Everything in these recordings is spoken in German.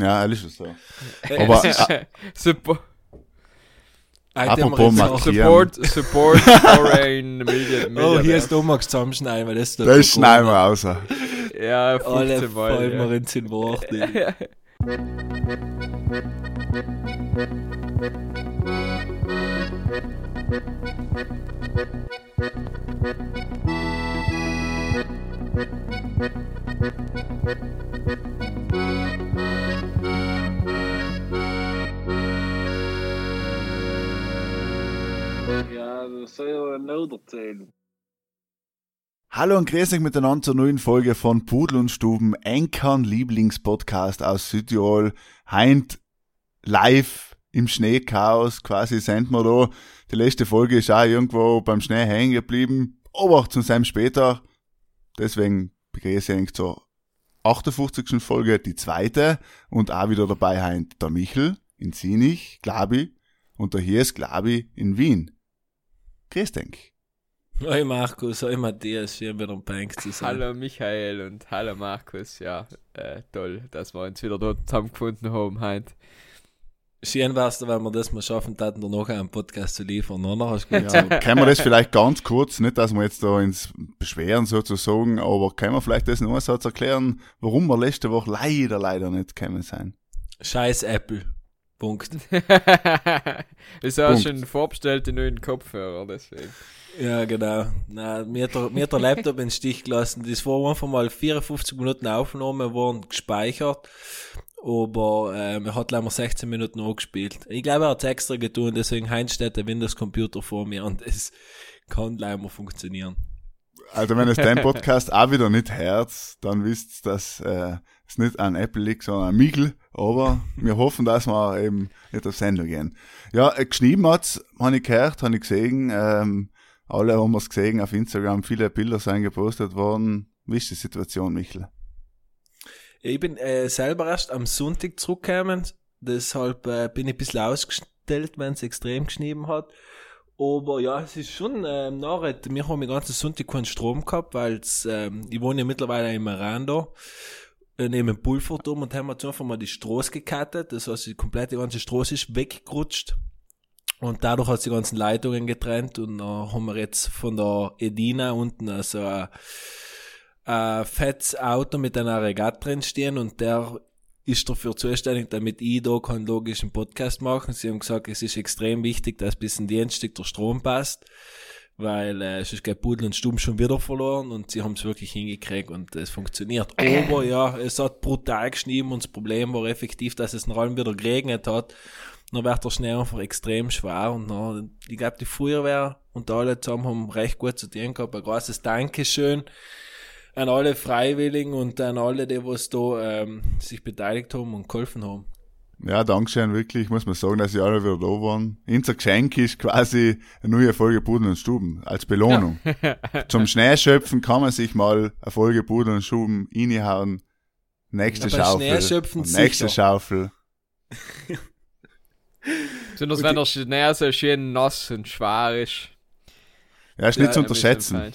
Ja, ehrlich ist so. Aber äh, Support, apropos markieren, support, support foreign media. Oh, hier ist Thomas zusammenschneiden, weil das ist das schneiden wir raus. Ja, Alle 15 Mal. fallen Ja. in Wort. erzählen. Hallo und grüß euch miteinander zur neuen Folge von Pudel und Stuben, Enkern Lieblingspodcast aus Südtirol. Heint live im Schneechaos, quasi senden wir da. Die letzte Folge ist auch irgendwo beim Schnee hängen geblieben, aber zum Sam später. Deswegen begrüße ich zur 58. Folge, die zweite. Und auch wieder dabei heint der Michel in Sinich, Glabi, und der hier ist Glabi in Wien. Grüß dich. Hoi Markus, hoi Matthias, schön wieder am Bank zu sein. Hallo Michael und hallo Markus. Ja, äh, toll, dass wir uns wieder dort zusammengefunden haben heute. Schön wär's, da, wenn wir das mal schaffen, dann noch einen Podcast zu liefern, oder? Hast Ja, können wir das vielleicht ganz kurz, nicht, dass wir jetzt da ins Beschweren sozusagen, aber können wir vielleicht das in einem Satz erklären, warum wir letzte Woche leider, leider nicht gekommen sind? Scheiß Apple. Punkt. ist auch Punkt. schon vorbestellt die neuen Kopfhörer, deswegen. Ja, genau. Na, mir hat der, mir hat der Laptop in den Stich gelassen. Das war einfach mal 54 Minuten Aufnahme, wurden gespeichert. Aber ähm, er hat leider 16 Minuten angespielt. Ich glaube, er hat es extra getan, deswegen Heinz steht der Windows-Computer vor mir und es kann leider funktionieren. Also wenn es dein Podcast auch wieder nicht hört, dann wisst ihr, dass äh, es nicht an Apple liegt, sondern an Miguel. Aber wir hoffen, dass wir eben nicht auf Sendung gehen. Ja, äh, geschrieben hat's, habe ich gehört, habe ich gesehen. Ähm, alle haben es gesehen auf Instagram, viele Bilder sind gepostet worden. Wie ist die Situation, Michel? Ich bin äh, selber erst am Sonntag zurückgekommen, deshalb äh, bin ich ein bisschen ausgestellt, wenn es extrem geschnien hat. Aber ja, es ist schon ähm, nachher, wir haben den ganzen Sonntag keinen Strom gehabt, weil ähm, ich wohne ja mittlerweile im Miranda, neben dem Pulverturm und haben jetzt einfach mal die Straße gekattet, das heißt, die komplette ganze Straße ist weggerutscht. Und dadurch hat die ganzen Leitungen getrennt und dann haben wir jetzt von der Edina unten also ein, ein fettes Auto mit einer Regatta drin stehen und der ist dafür zuständig, damit ich da keinen logischen Podcast machen. Sie haben gesagt, es ist extrem wichtig, dass bis in Dienstag der Strom passt, weil äh, sonst geht Pudel und Stumm schon wieder verloren und sie haben es wirklich hingekriegt und es funktioniert. Aber ja, es hat brutal geschrieben und das Problem war effektiv, dass es nach allem wieder geregnet hat. Dann wird der Schnee einfach extrem schwer und dann, ich glaube, die Feuerwehr und alle zusammen haben recht gut zu tun gehabt. Ein großes Dankeschön an alle Freiwilligen und an alle, die was da ähm, sich beteiligt haben und geholfen haben. Ja, Dankeschön, wirklich. Muss man sagen, dass sie alle wieder da waren. Unser Geschenk ist quasi eine neue Folge Pudel und Stuben als Belohnung. Zum Schneeschöpfen kann man sich mal eine Folge Pudel und Stuben reinhauen. Nächste Ja, Schaufel. Schneeschöpfen und nächste sicher. Schaufel. Besonders wenn der Schnee so schön nass und schwer ist. Ja, ist nicht Ja, zu unterschätzen.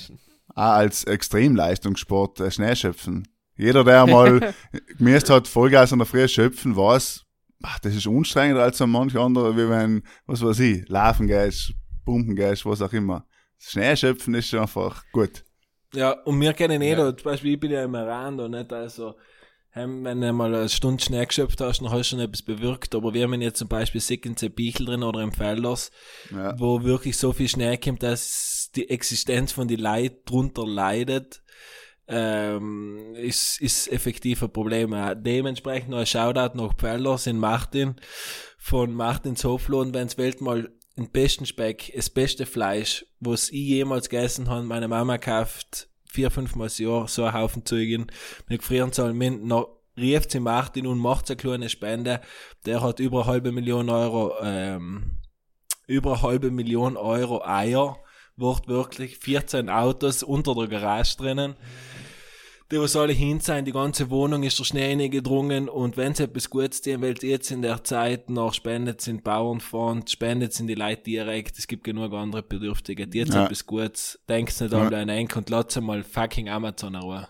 Auch als Extremleistungssport äh, Schneeschöpfen. Jeder, der mal gemäßt hat, Vollgas an der Früh schöpfen, weiß, ach, das ist anstrengender als so manch andere, wie wenn, was weiß ich, laufen gehst, pumpen gehst, was auch immer. Schneeschöpfen ist schon einfach gut. Ja, und wir kennen eh Ja. da, zum Beispiel, ich bin ja im Iran da, nicht, also, wenn du mal eine Stunde Schnee geschöpft hast, dann hast du schon etwas bewirkt, aber wir haben jetzt zum Beispiel Sick in Bichel drin oder im Felders, Ja. wo wirklich so viel Schnee kommt, dass die Existenz von die Leuten drunter leidet, ähm, ist, ist effektiv ein Problem. Äh, Dementsprechend noch ein Shoutout nach Pfeilers in Martin von Martins Hoflohn, wenn's Welt mal den besten Speck, das beste Fleisch, was ich jemals gegessen habe, meine Mama kauft vier, fünf Mal das Jahr so einen Haufen Zeugen. Wir frieren zahlen min, noch rief sie Martin und macht eine kleine Spende. Der hat über eine halbe Million Euro, ähm, über eine halbe Million Euro Eier, wortwörtlich, 14 Autos unter der Garage drinnen. Die was alle hin sein, die ganze Wohnung ist der Schnee gedrungen und wenn es etwas Gutes tun will, jetzt in der Zeit noch spendet sind Bauernfonds, spendet sind die Leute direkt, es gibt genug andere Bedürftige, die jetzt Ja. etwas Gutes, denkst nicht Ja. an deinen Enkel und lass mal fucking Amazon in Ruhe.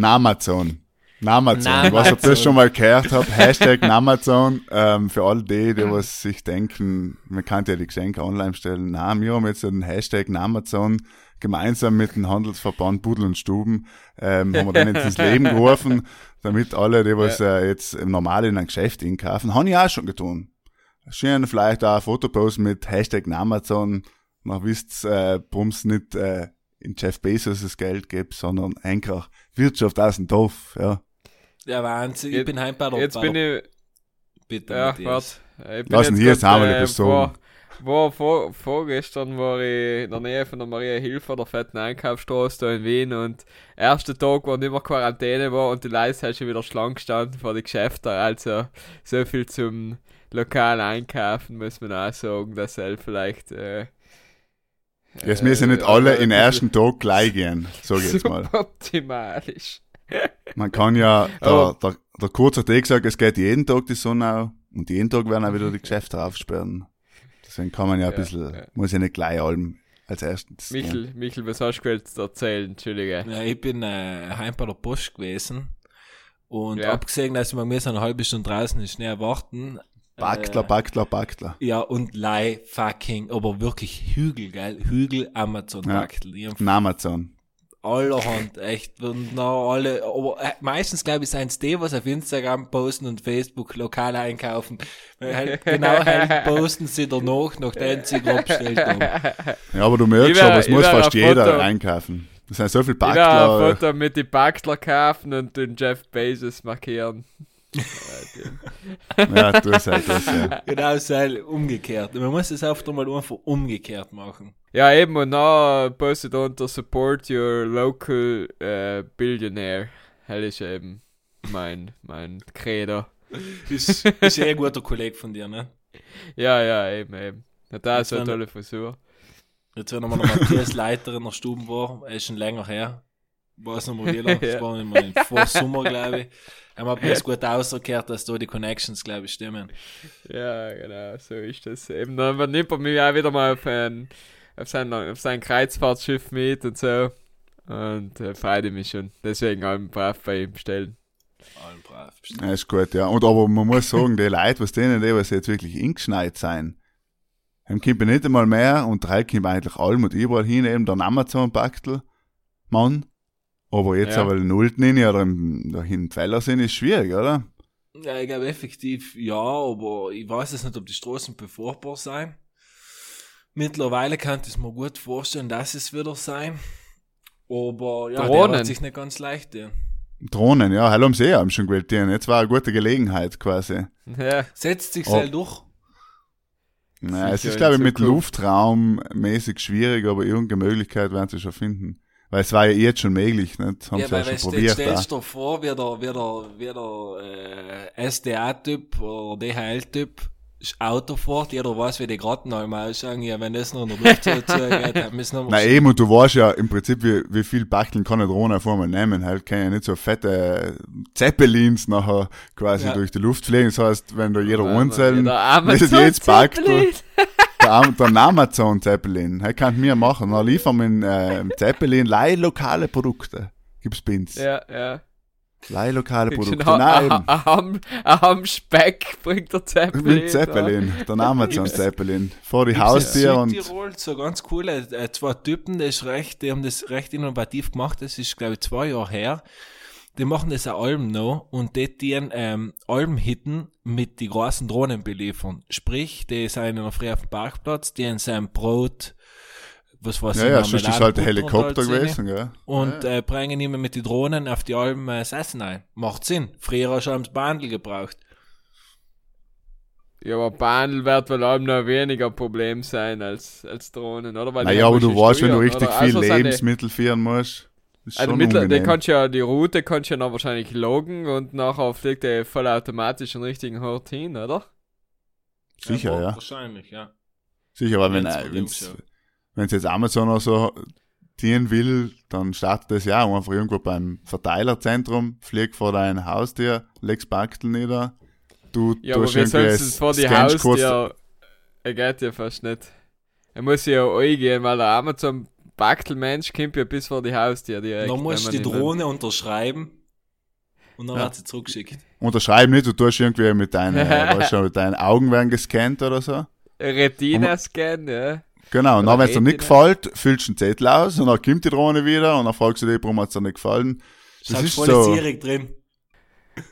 Amazon. Namazon. Was ihr das schon mal gehört habt, Hashtag Namazon, ähm, für alle die, die was sich denken, man kann ja die Geschenke online stellen. Na, wir haben jetzt den Hashtag Namazon gemeinsam mit dem Handelsverband Budel und Stuben, ähm, haben wir dann jetzt ins Leben gerufen, damit alle, die was äh, jetzt im normal in ein Geschäft einkaufen, haben ja auch schon getan. Schön vielleicht auch ein Fotopost mit Hashtag Namazon, man wisst, äh, brum's nicht, äh, in Jeff Bezos das Geld gibt, sondern einfach Wirtschaft aus dem Dorf, ja. Ja, Wahnsinn. Ich Jetzt- bin heim bei der Jetzt bin ich, Bitte, ja, Matthias. warte. Ich bin Lass ihn jetzt hier zusammen äh, sagen. War, vor, vorgestern war ich in der Nähe von der Maria Hilfer, der fetten Einkaufsstraße da in Wien und erster Tag, wo nicht mehr Quarantäne war und die Leute sind schon wieder schlank gestanden vor die Geschäfte. Also so viel zum lokalen Einkaufen muss man auch sagen, dass er vielleicht äh, Jetzt müssen nicht äh, alle ein in den ersten Tag gleich gehen, sag ich jetzt mal. Suboptimal ist. Man kann ja, der, der, der Kurz hat eh gesagt, es geht jeden Tag die Sonne auf und jeden Tag werden auch wieder die Geschäfte aufsperren. Deswegen kann man ja ein Ja, bisschen, ja. muss ja nicht gleich allem als erstes. Michel, Michel, was hast du zu erzählen? Entschuldige. Ja, ich bin äh, heim bei der Post gewesen. Und Ja. abgesehen, dass wir müssen eine halbe Stunde draußen in Schnee warten. Baktler, Äh, Baktler, Baktler. ja, und lei fucking, aber wirklich Hügel, geil. Hügel Amazon Ja. Ein Amazon. Allerhand, echt. Und na, alle, aber äh, meistens glaube ich, sind es die, was auf Instagram posten und Facebook lokal einkaufen. Halt, genau halt posten sie danach, nachdem sie grob bestellt haben. Ja, aber du merkst schon, es muss fast jeder Foto- einkaufen. Das sind so viele Ich werde ein. Foto mit den Baktler kaufen und den Jeff Bezos markieren. Ja, du halt das, ja. Genau, halt umgekehrt. Man muss es oft einmal einfach umgekehrt machen. Ja, eben, und dann postet unter Support your local äh, billionaire. Hell ist eben mein, mein Credo. Ist, ist eh ein guter Kollege von dir, ne? Ja, ja, eben, eben. Hat da so eine tolle Frisur. Jetzt, wenn der Matthias Leiter in der Stube war, er ist schon länger her. Weiß noch mal wieder, das Ja. war immer im Vorsommer, glaube ich. Hat mir jetzt gut ausgekehrt, dass da die Connections, glaube ich, stimmen. Ja, genau, so ist das. Eben, dann nimmt er mich auch wieder mal auf, ein, auf, sein, auf sein Kreuzfahrtschiff mit und so. Und äh, freut ich mich schon. Deswegen allem brav bei ihm bestellen. Allen brav. Ja, ist gut, ja. Und aber man muss sagen, die Leute, was denen, die was jetzt wirklich eingeschneit sein, haben kommen nicht einmal mehr und drei kommen eigentlich allem und überall hin, eben der Amazon-Baktel, Mann. Aber jetzt Ja. aber in Ulten oder im, da hinten Feller sind, ist schwierig, oder? Ja, ich glaube effektiv ja, aber ich weiß jetzt nicht, ob die Straßen befahrbar sein. Mittlerweile kann ich es mir gut vorstellen, dass es wieder sein. Aber ja, der Drohnen. hat sich nicht ganz leicht. Ja. Drohnen, ja, hallo am See haben schon gewählt. Jetzt war eine gute Gelegenheit quasi. Ja, Setzt sich Oh. durch. Naja, es ist, glaube ich, mit Zukunft. Luftraum mäßig schwierig, aber irgendeine Möglichkeit werden sie schon finden. Weil es war ja jetzt schon möglich, nicht? Haben ja, sie ja weil schon weißt, du, probiert. stellst Da. dir vor, wie der, wie der, wie der äh, SDA-Typ oder DHL-Typ Auto fährt, jeder weiß, wie die Gratten einmal ausschauen. Ja, wenn das noch in der Luft so zugeht, dann müssen wir Na eben, und du weißt ja im Prinzip, wie, wie viel Bachteln kann eine Drohne auf einmal nehmen. Halt kann ja nicht so fette Zeppelins nachher quasi Ja. durch die Luft fliegen. Das heißt, wenn da jeder einzeln, das ist jetzt Bachtel, der, Am- der Amazon Zeppelin, halt kann mir machen. Dann liefern wir in äh, im Zeppelin lei lokale Produkte. Gibt's Bins. Ja, ja. Lei lokale Kriegst Produkte. Ha- Nein, ein Ham Speck bringt der Zeppelin. mit Zeppelin, der Amazon Zeppelin. Vor die Haustür und Südtirol so ganz coole, äh, zwei Typen, das ist recht, die haben das recht innovativ gemacht, das ist, glaube ich, zwei Jahre her. Die machen das auch Alben noch und die dienen ähm, Alben-Hitten mit die großen Drohnen beliefern. Sprich, die sind in einer früh auf dem Parkplatz, die haben sein Brot, was weiß ja, ich, ja, sonst ist halt der Helikopter und alles gewesen, gell? Und äh, bringen immer mit den Drohnen auf die Alben äh, das Essen ein. Macht Sinn. Früher hast du schon das Bandel gebraucht. Ja, aber Bandel wird wohl allem noch weniger Problem sein als, als Drohnen, oder? Weil Naja, aber du weißt, wenn du richtig oder? viel Also Lebensmittel führen musst, ist Also mittler, die kannst ja, die Route kannst du ja noch wahrscheinlich loggen und nachher fliegt der vollautomatisch den richtigen Ort hin, oder? Sicher, ja. Wahrscheinlich, ja. Sicher, aber wenn Wenn's dem wenn's jetzt Amazon oder so dienen will, dann startet das ja auch einfach irgendwo beim Verteilerzentrum, flieg vor dein Haustier, legst Baktel nieder, du Ja, aber tust wie irgendwie sollst du es vor die Haustür? Er geht ja fast nicht. Er muss ja eingehen, weil der Amazon Baktelmensch kommt ja bis vor die Haustür direkt. Dann wenn musst du die Drohne unterschreiben. Und dann Ja. hat sie zurückgeschickt. Unterschreib nicht, du tust irgendwie mit deinen, äh, weißt du, mit deinen Augen werden gescannt oder so. Retina-Scan, ja. Genau, und dann, wenn es dir nicht gefällt, füllst du einen Zettel aus und dann kommt die Drohne wieder und dann fragst du dich, warum hat es dir nicht gefallen. Das ist voll so. Drin.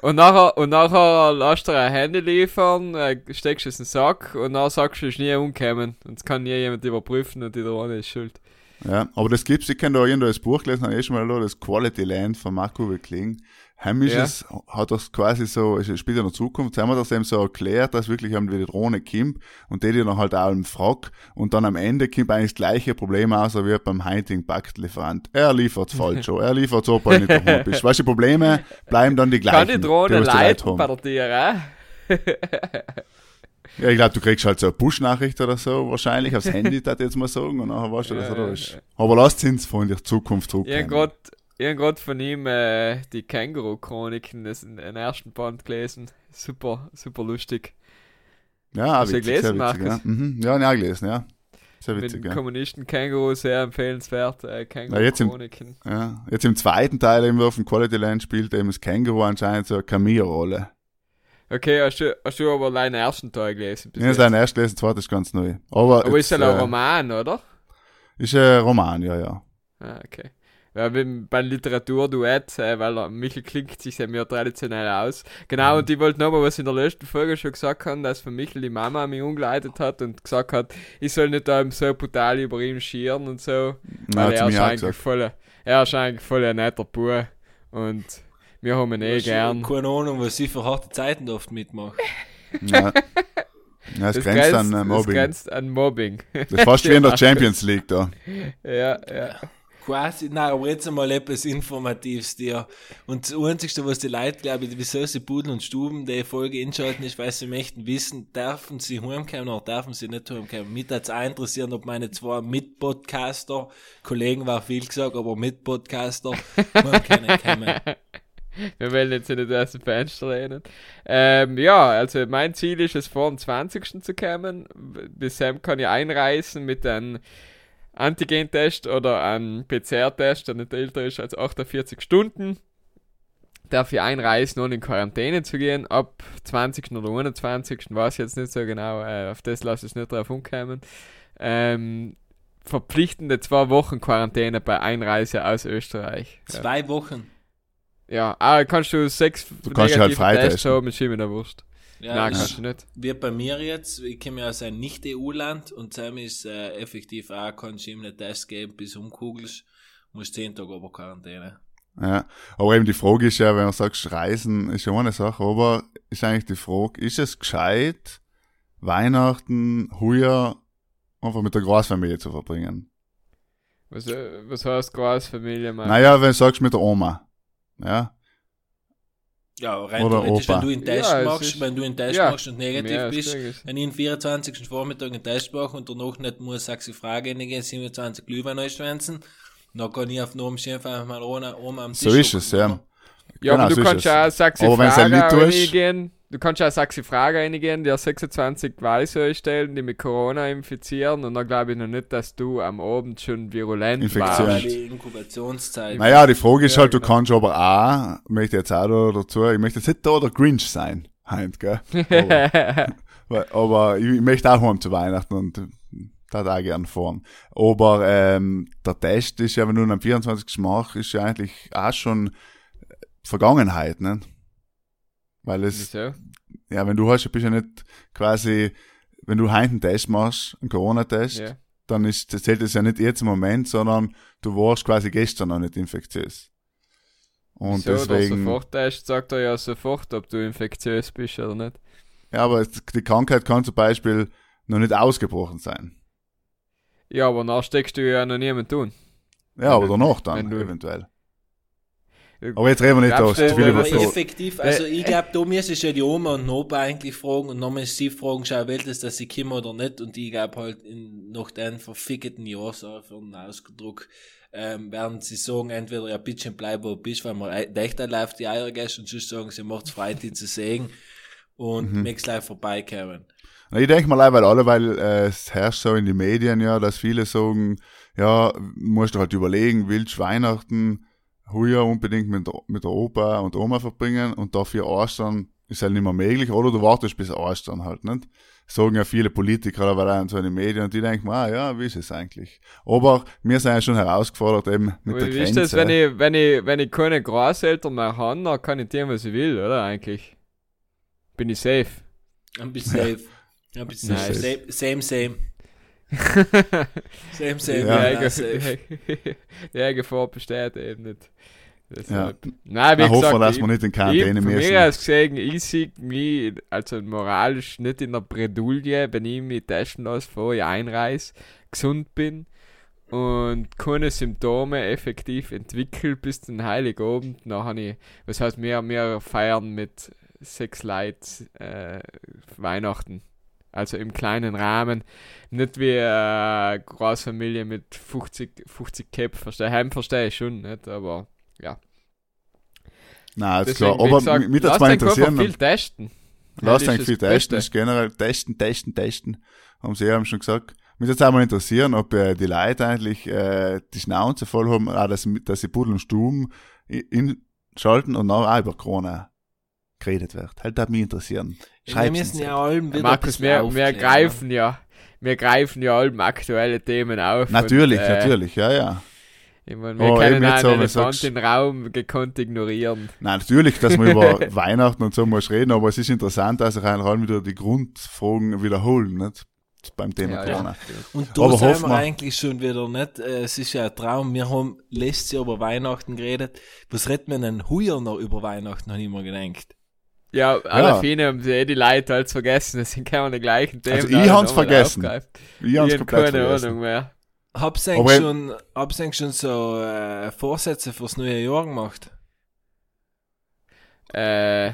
Und nachher, und nachher lässt dir ein Handy liefern, äh, steckst es in den Sack und dann sagst du, es ist nie umgekommen. Und es kann nie jemand überprüfen und die Drohne ist schuld. Ja, aber das gibt's, ich kenne da irgendwo das Buch gelesen, habe ich eh schon mal da, das Quality Land von Marco Kling. Heim ist Ja. hat das quasi so, es spielt in der Zukunft, haben wir das eben so erklärt, dass wirklich haben wie die Drohne kommt und die die dann halt auch im Frack und dann am Ende kommt eigentlich das gleiche Problem aus, wie beim Hunting Packt Lieferant. Er liefert falsch er liefert so, ob er nicht daheim bist. Weißt du, die Probleme bleiben dann die gleichen. Kann die Drohne leiten bei der äh? Ja, ich glaube, du kriegst halt so eine Push-Nachricht oder so, wahrscheinlich aufs Handy, das jetzt mal sagen, und nachher weißt du, dass Ja, da ja, ist. ja. Aber lasst uns von der Zukunft zurückkommen. hab grad, ich hab grad von ihm äh, die Känguru-Chroniken, das in den ersten Band gelesen. Super, super lustig. Ja, Hast du witzig, sehr gelesen, witzig, ja. Mhm. Ja, ja, gelesen, ja. Sehr Mit witzig, dem ja. Kommunisten Känguru, sehr empfehlenswert. Äh, Na, jetzt im- Känguru-Chroniken. ja. Jetzt im zweiten Teil eben auf dem Quality Land spielt eben das Känguru anscheinend so eine Cameo-Rolle. Okay, hast du, hast du aber allein den ersten Teil gelesen? bis Ja, das ist ein erst gelesen, das zweite ist ganz neu. Aber, aber ist jetzt, ja ein äh, Roman, oder? Ist ein Roman, ja, ja. Ah, okay. Ja, beim, Literaturduett, äh, weil er, Michel klingt sich ja mir traditionell aus. Genau, Mhm. und ich wollte nochmal, was ich in der letzten Folge schon gesagt haben, dass von Michel die Mama mich umgeleitet hat und gesagt hat, ich soll nicht da so brutal über ihn schieren und so. Ja, Weil hat er ist eigentlich voll, er ist eigentlich voll ein netter Bub. Und wir haben ihn eh gern. Keine Ahnung, was sie für harte Zeiten oft mitmachen. Ja. Ja, es grenzt an äh, das Mobbing. grenzt an Mobbing. Das ist fast wie in der Champions League da. ja, ja. Quasi, nein, aber jetzt einmal etwas Informatives dir. Und das Einzige, was die Leute, glaube ich, wieso sie Pudel und Stuben die Folge einschalten, ist, weil sie möchten wissen, dürfen sie heimkommen oder dürfen sie nicht heimkommen. Mich hat es interessieren, ob meine zwei Mitpodcaster, Kollegen war viel gesagt, aber Mitpodcaster, heimkommen können. Wir wollen jetzt nicht aus dem Fenster lehnen. Ähm, ja, also mein Ziel ist es, vor dem 20. zu kommen. Bis dann kann ich einreisen mit einem Antigen-Test oder einem PCR-Test, der nicht älter ist als 48 Stunden. Darf ich einreisen, ohne in Quarantäne zu gehen. Ab 20. oder 21. weiß ich jetzt nicht so genau. Äh, auf das lasse ich es nicht drauf umkommen. Ähm, verpflichtende zwei Wochen Quarantäne bei Einreise aus Österreich. Ja. Zwei Wochen. Ja, ah, kannst du sechs Du kannst halt freitesten. Tests haben, ist der Wurst. Ja, Nein, kannst du nicht. wird bei mir jetzt, ich komme ja aus einem Nicht-EU-Land und Sam ist äh, effektiv auch, kannst du ihm einen Test geben, bis du umkugelst, musst zehn Tage aber Quarantäne. Ja. Aber eben die Frage ist ja, wenn du sagst, Reisen ist ja eine Sache, aber ist eigentlich die Frage, ist es gescheit, Weihnachten, Heuer einfach mit der Großfamilie zu verbringen? Was, äh, was heißt Großfamilie, Mann? Naja, wenn du sagst mit der Oma. Ja. Ja, rein Oder theoretisch, Opa. wenn du einen Test Ja, machst, wenn du einen Test Ja. machst und negativ bist, wenn ich am 24. Vormittag einen Test mache und danach nicht muss 60 Fragen reingehen, 27 Glühwein einschwänzen, dann kann ich auf Oben schimpfen, einfach mal ohne Oma am Tisch So ist es, ja. Ja, Genau, aber so du ist kannst ja auch Saxi Aber wenn's halt Frage nicht tust- reingehen. Du kannst ja auch Saxi Frage reingehen, die 26 Weiße stellen, die mit Corona infizieren und dann glaube ich noch nicht, dass du am Abend schon virulent Infektion. Ja, warst. die Inkubationszeit. Naja, die Frage ist Ja, halt, du genau. kannst aber auch, möchte jetzt auch da dazu, ich möchte jetzt nicht da der Grinch sein, heint, gell? Aber, aber ich, möchte auch heim zu Weihnachten und da auch gern fahren. Aber ähm, der Test ist ja, wenn du ihn am 24. machst, ist ja eigentlich auch schon Vergangenheit, ne? Weil es, Wieso? ja, wenn du hast, bist ja nicht quasi, wenn du heim einen Test machst, einen Corona-Test, Ja. dann ist, das zählt es ja nicht jetzt im Moment, sondern du warst quasi gestern noch nicht infektiös. Und Wieso? Der deswegen, Soforttest sagt er ja sofort, ob du infektiös bist oder nicht. ja, aber die Krankheit kann zum Beispiel noch nicht ausgebrochen sein. Ja, aber nachher steckst du ja noch niemand tun. Ja, aber Wenn- danach dann, wenn du- eventuell. Aber jetzt reden wir nicht du, über Aber effektiv, also ich glaube, da müsstest ja die Oma und Opa eigentlich fragen und nochmal sie fragen, schau, will das, dass sie kommen oder nicht und ich glaube halt in, nach den verfickten Jahr, so für einen Ausdruck, ähm, werden sie sagen, entweder ja, bitte bleib wo du bist, weil man echt läuft die Eier gehst und sonst sagen sie, macht's frei, die zu sehen und Mhm. mhm. live vorbeikommen. Na, Ich denke mal leider, weil alle, weil äh, es herrscht so in den Medien ja, dass viele sagen, ja, musst du halt überlegen, willst du Weihnachten heuer unbedingt mit, der- mit der Opa und Oma verbringen und dafür Ostern ist halt nicht mehr möglich, oder du wartest bis Ostern halt, nicht? Sagen ja viele Politiker, aber auch in so den Medien, und die denken, ah ja, wie ist es eigentlich? Aber wir sind ja schon herausgefordert eben mit der Wie ist Grenze. das, wenn ich, wenn ich, wenn ich keine Großeltern mehr habe, dann kann ich tun, was ich will, oder eigentlich? Bin ich safe. Ein bisschen safe. Ein bisschen Nice. safe. Same, same. Same, same. Ja. Ja, die, safe. die eigene Gefahr besteht eben nicht. Deshalb. Ja. Nein, wie Na, hoffen gesagt, wir, dass ich, wir nicht in Quarantäne müssen. mir aus gesehen, ich sehe mich, also moralisch nicht in der Bredouille, wenn ich mich testen lasse, bevor ich einreise, gesund bin und keine Symptome effektiv entwickelt bis zum Heiligabend. Dann habe ich, was heißt, wir, wir feiern mit sechs Leuten äh, Weihnachten. Also im kleinen Rahmen. Nicht wie eine Großfamilie mit 50, 50 Köpfen. Verstehe, Heim verstehe ich schon nicht, aber ja. Nein, ist Deswegen, klar. Aber gesagt, mich das mal interessieren. viel testen. Lass ist viel testen, ist generell testen, testen, testen. Haben sie ja schon gesagt. Mich jetzt einmal interessieren, ob äh, die Leute eigentlich äh, die Schnauze voll haben, auch, dass, sie- dass sie Pudel und Stuben in, schalten und nachher auch über Corona geredet wird. Halt, das mich interessieren. Wir Schreib's müssen uns. ja allem wieder Markus, wir, wir greifen ja, wir greifen ja allem aktuelle Themen auf. Natürlich, und, äh, natürlich, ja, ja. Ich meine, wir Oh, können einen aber Elefant den Raum gekonnt ignorieren. Nein, natürlich, dass wir über Weihnachten und so muss reden, aber es ist interessant, dass sich allem wieder die Grundfragen wiederholen, nicht? Beim Thema Ja, ja. Corona. Und da Aber sind hoffen wir wir- eigentlich schon wieder nicht. Äh, Es ist ja ein Traum. Wir haben letztes Jahr über Weihnachten geredet. Was redet man denn heuer noch über Weihnachten, habe ich mir gedacht. Ja, alle Ja. Fine haben sie eh die Leute halt vergessen, das sind die gleichen Themen. Also ich hab's vergessen. aufgreifen. Ich Ich hab's hab komplett keine vergessen. Ahnung mehr. Hab's Aber- eigentlich schon, hab's eigentlich schon so äh, Vorsätze fürs neue Jahr gemacht? Äh,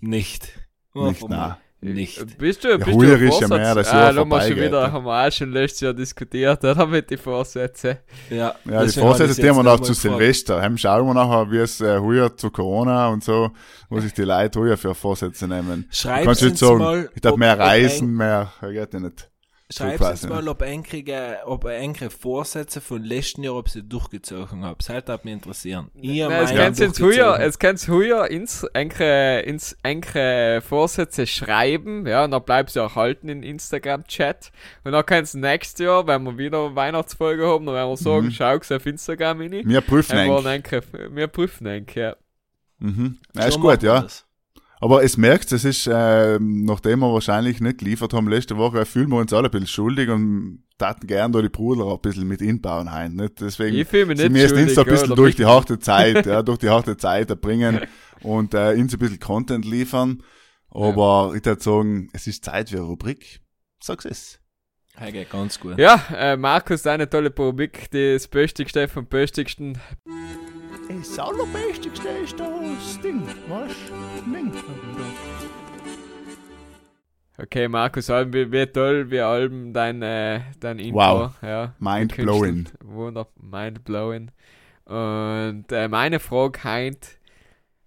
Nicht. Nicht, nein. Nicht. Bist du, bist du heuer ein ist ja Vorsatz? mehr das ah, Jahr lass mal schon vorbeigeht, wieder, ja. haben wir auch schon letztes Jahr diskutiert, oder? Mit den Vorsätzen. Ja, Ja, die Vorsätze, haben wir jetzt noch zu. Silvester. Heim schauen wir nachher, wie es äh, heuer zu Corona und so, wo sich die Leute heuer für Vorsätze nehmen. Du Schreibt kannst uns nicht sagen, mal, ich darf mehr reisen, mehr, ja, geht ja nicht. Quasi, uns mal, ob enkige, ob enkige Vorsätze von letzten Jahr, ob sie durchgezogen habt. Das hat mich interessieren. Hab Nein, es kannst jetzt heuer, es kannst heuer ins enkere, ins enkere Vorsätze schreiben, ja, und dann bleibst du erhalten in Instagram-Chat. Und dann kannst du nächstes Jahr, wenn wir wieder eine Weihnachtsfolge haben, dann werden wir sagen, Mhm. schau auf Instagram rein. Wir prüfen Wir, wollen eigentlich. enke, wir prüfen enke, ja. Mhm. So ist machen gut, ja. das. Aber es merkt, es ist, ähm, nachdem wir wahrscheinlich nicht geliefert haben letzte Woche, fühlen wir uns alle ein bisschen schuldig und taten gern da die Bruder ein bisschen mit inbauen heim, nicht? Deswegen Ich fühle mich sie nicht müssen uns schuldig, ein bisschen durch die harte Zeit, ja, durch die harte Zeit erbringen und äh, uns ein bisschen Content liefern. Aber ich würde sagen, es ist Zeit für eine Rubrik. Sag's es. Hey, geht ganz gut. Ja, äh, Markus, deine tolle Rubrik, das Böstigste vom Böstigsten. Das Allerbestigste ist das Ding, was? Ding. Okay, Markus, Alben, wie, wie toll, wie Alben dein, äh, dein Intro. Wow. Ja, Mind blowing. Wunder, mind blowing. Und äh, meine Frage heint,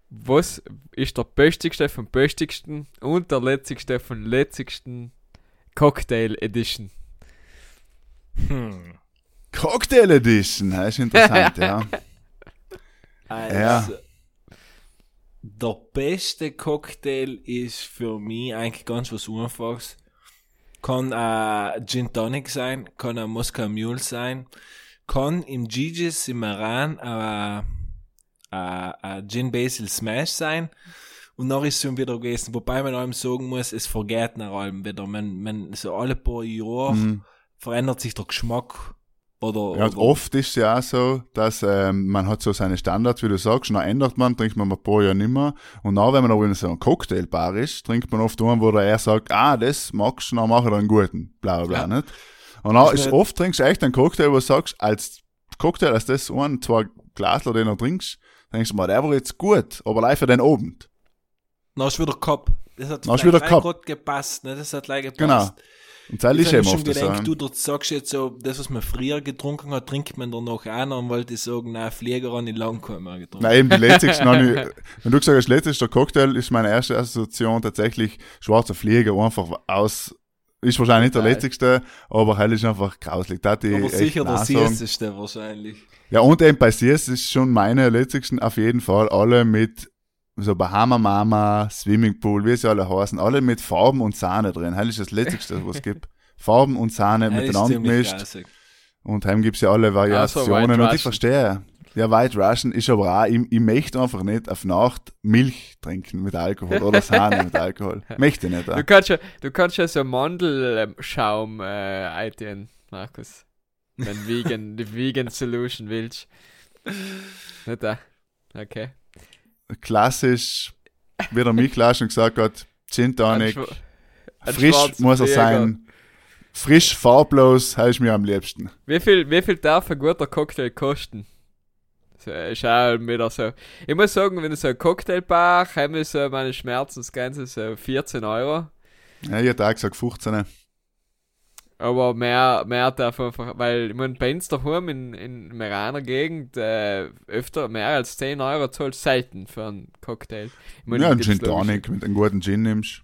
was ist der böstigste vom böstigsten und der letzigste vom letzigsten Cocktail Edition? Hm. Cocktail Edition, das ist interessant, ja. Also, Ja. Der beste Cocktail ist für mich eigentlich ganz was Einfaches. Kann ein Gin Tonic sein, kann ein Moscow Mule sein, kann im Gigi's im Iran ein, ein, ein Gin Basil Smash sein. Und dann ist es schon wieder gewesen. Wobei man allem sagen muss, es vergeht nach allem wieder. Man, man, so alle paar Jahre Mhm. verändert sich der Geschmack. Oder, Ja, oder oft ist es ja auch so, dass ähm, man hat so seine Standards, wie du sagst, und dann ändert man, trinkt man ein paar Jahre nicht mehr. Und dann, wenn man aber in so einem Cocktailbar ist, trinkt man oft einen, wo der er sagt, ah, das magst du, dann mach ich einen guten, bla bla bla, Ja. nicht? Und dann Ist oft trinkst du echt einen Cocktail, wo du sagst, als Cocktail, als das ein, zwei Glasler, den du trinkst, denkst du mal, der war jetzt gut, aber live für den Abend. Dann ist wieder Cup. Das hat Dann ist wieder gepasst, ne? Das hat gleich gepasst. Genau. Und das Ich ist habe eben schon oft so. gedacht, du dort sagst jetzt so, das, was man früher getrunken hat, trinkt man danach noch und wollte sagen, nein, Flieger an ich lang keinen mehr getrunken. Nein, eben die letzteste, wenn du gesagt hast, letztester Cocktail, ist meine erste Assoziation tatsächlich schwarzer Flieger, einfach aus ist wahrscheinlich nicht der letzigste, aber hell ist einfach grauslich. Da die Aber sicher der süßeste wahrscheinlich. Ja, und eben bei CS ist schon meine letzigsten auf jeden Fall alle mit so Bahama Mama, Swimmingpool, wie sie alle heißen, alle mit Farben und Sahne drin. Hell ist das letzigste, was es gibt. Farben und Sahne miteinander gemischt. Und heim gibt's ja alle Variationen. White und ich verstehe. Ja, White Russian ist aber auch, ich, ich möchte einfach nicht auf Nacht Milch trinken mit Alkohol oder Sahne mit Alkohol. Möchte ich nicht. Du kannst ja, du kannst ja so Mandelschaum äh, eintun, Markus. Wenn vegan, die Vegan Solution willst. Nicht da. Okay. Klassisch, wie der Michael auch schon gesagt hat, Gin Tonic. Frisch muss er sein. Frisch, farblos, heißt mir am liebsten. Wie viel, wie viel darf ein guter Cocktail kosten? So, auch wieder so. Ich muss sagen, wenn ich so ein Cocktailbar, haben wir so meine Schmerzensgrenze so 14 Euro. Ja, ich hätte auch gesagt 15. Aber mehr, mehr darf einfach, weil, ich meine, bei uns daheim in, in Meraner Gegend, äh, öfter mehr als 10 Euro zahlt selten für einen Cocktail. Ich meine, Ja, ein gibt's Gin Tonic mit einem guten Gin nimmst.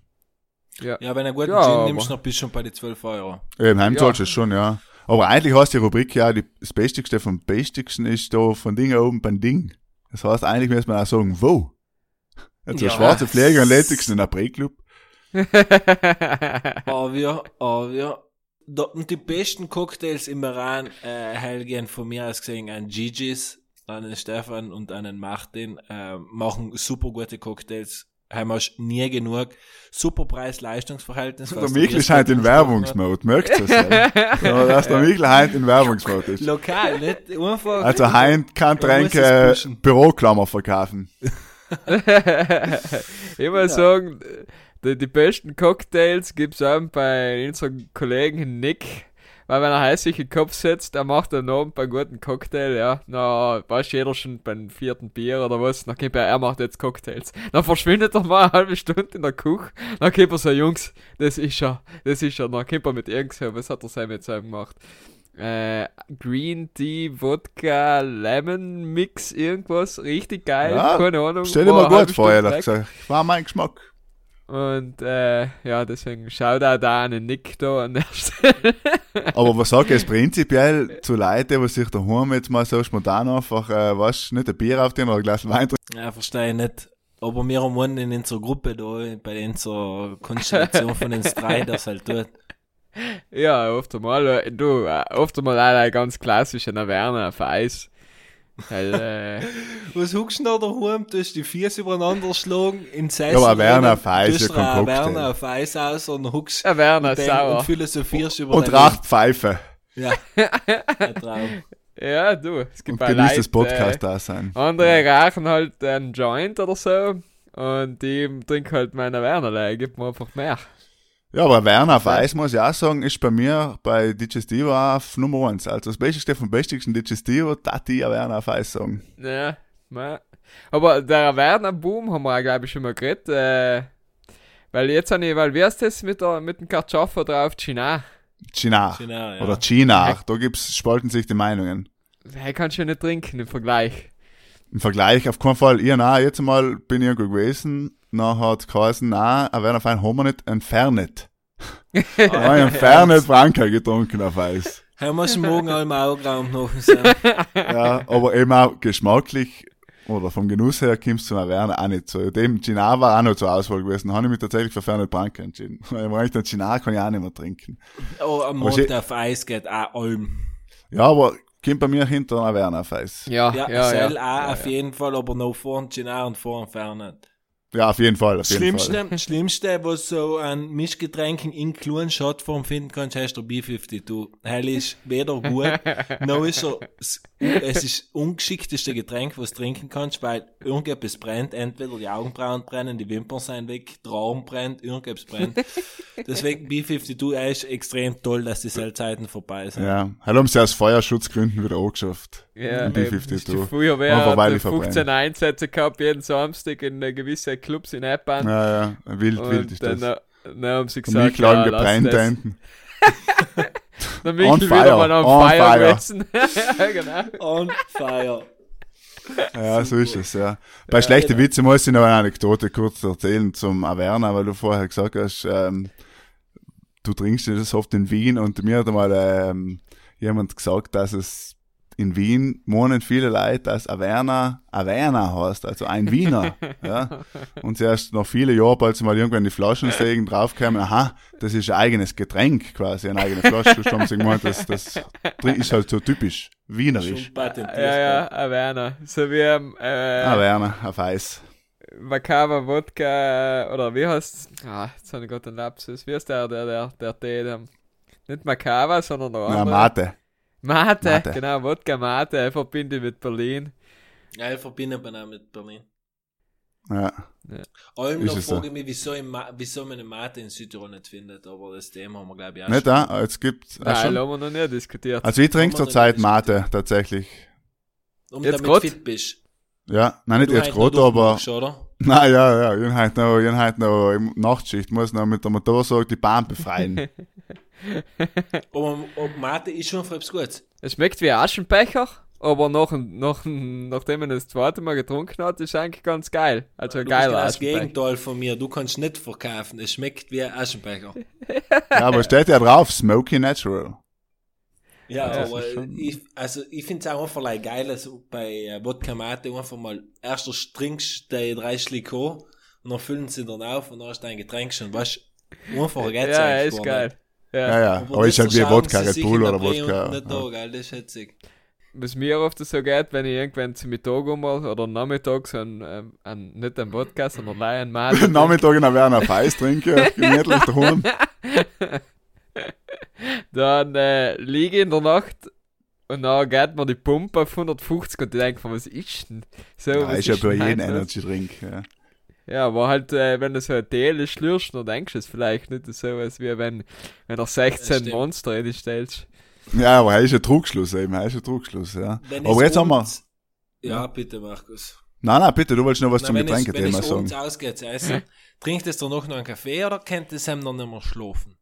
Ja. Ja, wenn du einen guten Ja, Gin aber- nimmst, noch bist du schon bei den 12 Euro. Eben, heim Ja. zahlst du es schon, ja. Aber eigentlich heißt die Rubrik ja, die, das Bestigste vom Bestigsten ist da von Ding oben beim Ding. Das heißt, eigentlich müsste man auch sagen, wo? Also Ja. schwarze Pflege und letzigsten in der April-Club. Aber wir, aber die besten Cocktails im Iran, äh, Helgen von mir aus gesehen, an Gigi's, einen Stefan und einen Martin, äh, machen super gute Cocktails. Haben wir nie genug. Super Preis-Leistungsverhältnis. Der Michel ist halt in Werbungsmode, merkt ihr es? Ja, dass der Michel halt in Werbungsmode ist. Lokal, nicht einfach. Also Heint kann Tränke. Büroklammer verkaufen. ich muss sagen, die, die besten Cocktails gibt's auch bei unserem Kollegen Nick. Weil wenn er heiß sich in den Kopf setzt, er macht dann Abend beim guten Cocktail, ja. Na, weiß jeder schon beim vierten Bier oder was. Dann gibt er, er macht jetzt Cocktails. Dann verschwindet er mal eine halbe Stunde in der Küche. Dann gibt er so, Jungs, das ist er, das ist er. Dann kommt er mit irgendwas, was hat er sein mit seinem gemacht? Äh, Green Tea, Wodka, Lemon Mix, irgendwas. Richtig geil, Ja, keine Ahnung. Stell dir mal gut vor, ehrlich gesagt. War mein Geschmack. Und äh, ja, deswegen schaut auch da an den Nick da an der Stelle. Aber was sag ich jetzt prinzipiell zu Leuten, die sich daheim jetzt mal so spontan einfach, äh, was, nicht ein Bier auf den oder ein Glas Wein trinken? Ja, verstehe ich nicht. Aber wir haben einen in unserer Gruppe da, bei unserer Konstellation von uns drei, das halt tut. ja, oft einmal, äh, du, äh, oft einmal auch ein ganz klassischer Werner auf Eis. Äh, Was huckst du da daheim? Du hast die Füße übereinander schlagen, in Sessel. Ja, aber Werner rein, auf Eis, tust ja, Cocktail. Werner auf Eis aus und huckst ein Werner sauer. und philosophierst über Und raucht Pfeife. Ja, ein Traum. Ja, du, es gibt Und genießt das Leute, Podcast da sein. Äh, andere rauchen halt einen Joint oder so. Und die trinken halt meine Werner, gibt mir einfach mehr. Ja, aber Werner auf Eis, muss ich auch sagen, ist bei mir bei Digestivo auf Nummer eins. Also das Beste vom Bestigsten Digestivo, da die Werner auf Eis sagen. Ja, ma. Aber der Werner Boom haben wir auch, glaube ich, schon mal geredet. Äh, weil jetzt habe ich, weil wie heißt das mit, der, mit dem Kartoffer drauf? China. China. China, ja. Oder China. Da gibt's, spalten sich die Meinungen. Hey, kannst du nicht trinken im Vergleich. Im Vergleich auf keinen Fall. Ich auch, jetzt mal bin ich irgendwo gewesen, nachher hat es geheißen, nein, ein Werner Fein haben wir nicht, ein Fernet. Ein Fernet Franka getrunken auf Eis. Haben wir schon morgen alle im Augenraum noch. Ja, aber eben auch geschmacklich oder vom Genuss her kommst du zum Werner auch nicht so. Dem China war auch noch zur Auswahl gewesen. Da habe ich mich tatsächlich für Fernet Branca entschieden. Weil ich meine, den China kann ich auch nicht mehr trinken. Oh, am Mond auf Eis geht auch allem. Ja, aber kommt bei mir hinter einer Werner auf Eis. Ja, Ja, ja, ja. Sell ja, auch auf jeden Fall, aber noch vor dem China und vor dem Fernet. Ja, auf jeden Fall, auf jeden Schlimmste, Fall. Schlimmste, was so an Mischgetränken in kleinen Shotform finden kannst, heißt der B52. Hell ist weder gut, noch ist er, es es ist das ungeschickteste Getränk, was du trinken kannst, weil irgendetwas brennt, entweder die Augenbrauen brennen, die Wimpern sind weg, der Arm brennt, irgendetwas brennt. Deswegen B52 er ist extrem toll, dass die Sellzeiten vorbei sind. Ja, haben sie aus Feuerschutzgründen wieder angeschafft. Ja, Im eben. B52. Früher wäre weil hat ich 15 Einsätze gehabt, jeden Samstag in äh, gewisse Clubs in Eppan. Ja, ja, wild, wild und ist dann, das. dann haben sie Und gesagt, mich klagen ja, gebrannte das. Enten. Der Michel On wieder fire, mal am on Feuer fire. gewesen. ja, genau. On fire. Ja, so ist es, ja. Bei schlechten Witze muss ich noch eine Anekdote kurz erzählen zum Averna, weil du vorher gesagt hast, ähm, du trinkst das oft in Wien und mir hat einmal ähm, jemand gesagt, dass es in Wien wohnen viele Leute, dass Averna Averna heißt, also ein Wiener. ja. Und erst noch viele Jahre, bald sie mal irgendwann die Flaschen sägen, draufkamen, aha, das ist ein eigenes Getränk quasi, eine eigene Flasche. Haben sie gemeint, das, das ist halt so typisch wienerisch. Ja, ja, Averna. So wie ähm, äh, Averna auf Eis. Macava Wodka, oder wie heißt Ah, jetzt habe ich gerade einen Lapsus. Wie heißt der, der, der, der Tee? Der, nicht Macava, sondern noch Ja, andere. Mate. Mate, Mate. genau, Wodka Mate, verbinde ich mit Berlin. Ja, ich verbinde man auch mit Berlin. Ja. Allem Ist noch es frage ich mich, wieso, im Ma wieso man eine Mate in Südtirol nicht findet, aber das Thema haben wir, glaube ich, auch Nicht schon. da? Jetzt gibt Nein, schon. haben wir noch nicht diskutiert. Also ich trinke zurzeit Mate, tatsächlich. Um Jetzt damit grad? fit bist. Ja, nein, nicht jetzt gerade, aber. oder? Nein, ja, ja, ich bin halt noch, ich bin halt noch Nachtschicht, muss noch mit der Motorsage die Bahn befreien. Aber, aber Mate ist schon etwas Gutes. Es schmeckt wie Aschenbecher, aber nach, nach, nachdem man das zweite Mal getrunken hat, ist eigentlich ganz geil. Also ein Du bist geiler genau das. Gegenteil von mir. Du kannst nicht verkaufen. Es schmeckt wie Aschenbecher. ja, aber steht ja drauf, Smoky Natural. Ja, Ja, aber schon- ich, also ich finde es auch einfach like geil, also bei äh, Wodka Mate einfach mal erst trinkst du die drei Schluck an und dann füllen sie dann auf und dann hast du dein Getränk schon. Weißt du, einfacher geht's Ja, ist geil. Ja. Ja, ja, aber, ist halt wie Wodka Red Bull oder Wodka. Nicht Ja. da, geil, das ist hetzig. Was mir oft so geht, wenn ich irgendwann zum Mittag mal oder Nachmittag so ein, ähm, ein nicht ein Wodka, sondern allein ein Mate Nachmittag in auf Eis trinken, gemütlich daheim. dann äh, liege ich in der Nacht und dann geht mir die Pumpe auf 150 und ich denke, was ist denn? So, Ja, was ist ja bei jedem heute los? Energy Drink. Ja. Ja, aber halt, äh, wenn du so ein Teele schlürst, dann denkst du es vielleicht nicht so, als wie wenn, wenn er 16 stimmt. Monster in die stellst. ja, aber er ist ein Trugschluss eben, er ist ein Trugschluss, ja. Wenn Aber jetzt haben wir. Ja, bitte, Markus. Nein, nein, bitte, du wolltest noch was Na, zum wenn es, wenn Getränkethema es uns sagen. ausgeht, zu essen, trinkt es doch noch einen Kaffee oder kennt es ihm noch nicht mehr schlafen?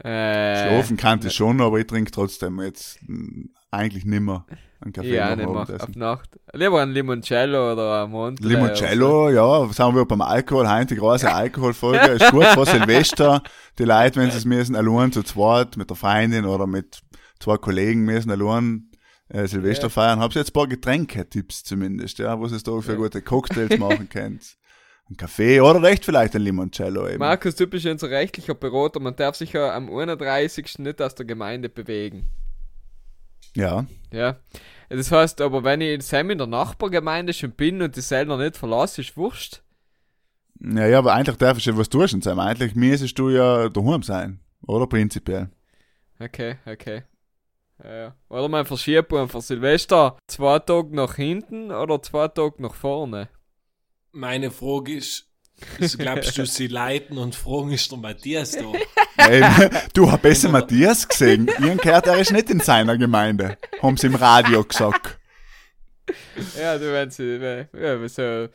Äh, Schlafen kann ich schon, aber ich trinke trotzdem jetzt mh, eigentlich nimmer einen Kaffee Ja, nach nicht mehr. Auf. Nacht. Lieber ein Limoncello oder ein Monte. Limoncello, ja, sagen wir beim Alkohol, heute die große Alkoholfolge, ist gut vor Silvester. Die Leute, wenn sie es müssen, allein zu zweit, mit der Freundin oder mit zwei Kollegen müssen allein äh, Silvester Ja. feiern, habt ihr jetzt ein paar Getränke-Tipps zumindest, ja, was es da für Ja. gute Cocktails machen könnt. Ein Kaffee oder recht vielleicht ein Limoncello eben. Markus, du bist unser rechtlicher Berater. Man darf sich ja am 31. nicht aus der Gemeinde bewegen. Ja, Ja. Das heißt, aber wenn ich Sam in der Nachbargemeinde schon bin und die selber nicht verlasse, ist wurscht. ja, ja, aber eigentlich darfst du ja was tun sein. Eigentlich müsstest du ja daheim sein, oder prinzipiell. Okay, okay. Ja, ja. Oder man verschiebt einfach Silvester zwei Tage nach hinten oder zwei Tage nach vorne. Meine Frage ist, glaubst du, sie leiten und fragen, ist der Matthias da? Eben, du hast besser Matthias gesehen. Ihren gehört, er ist nicht in seiner Gemeinde. Haben sie im Radio gesagt. Ja, du sie, ja, so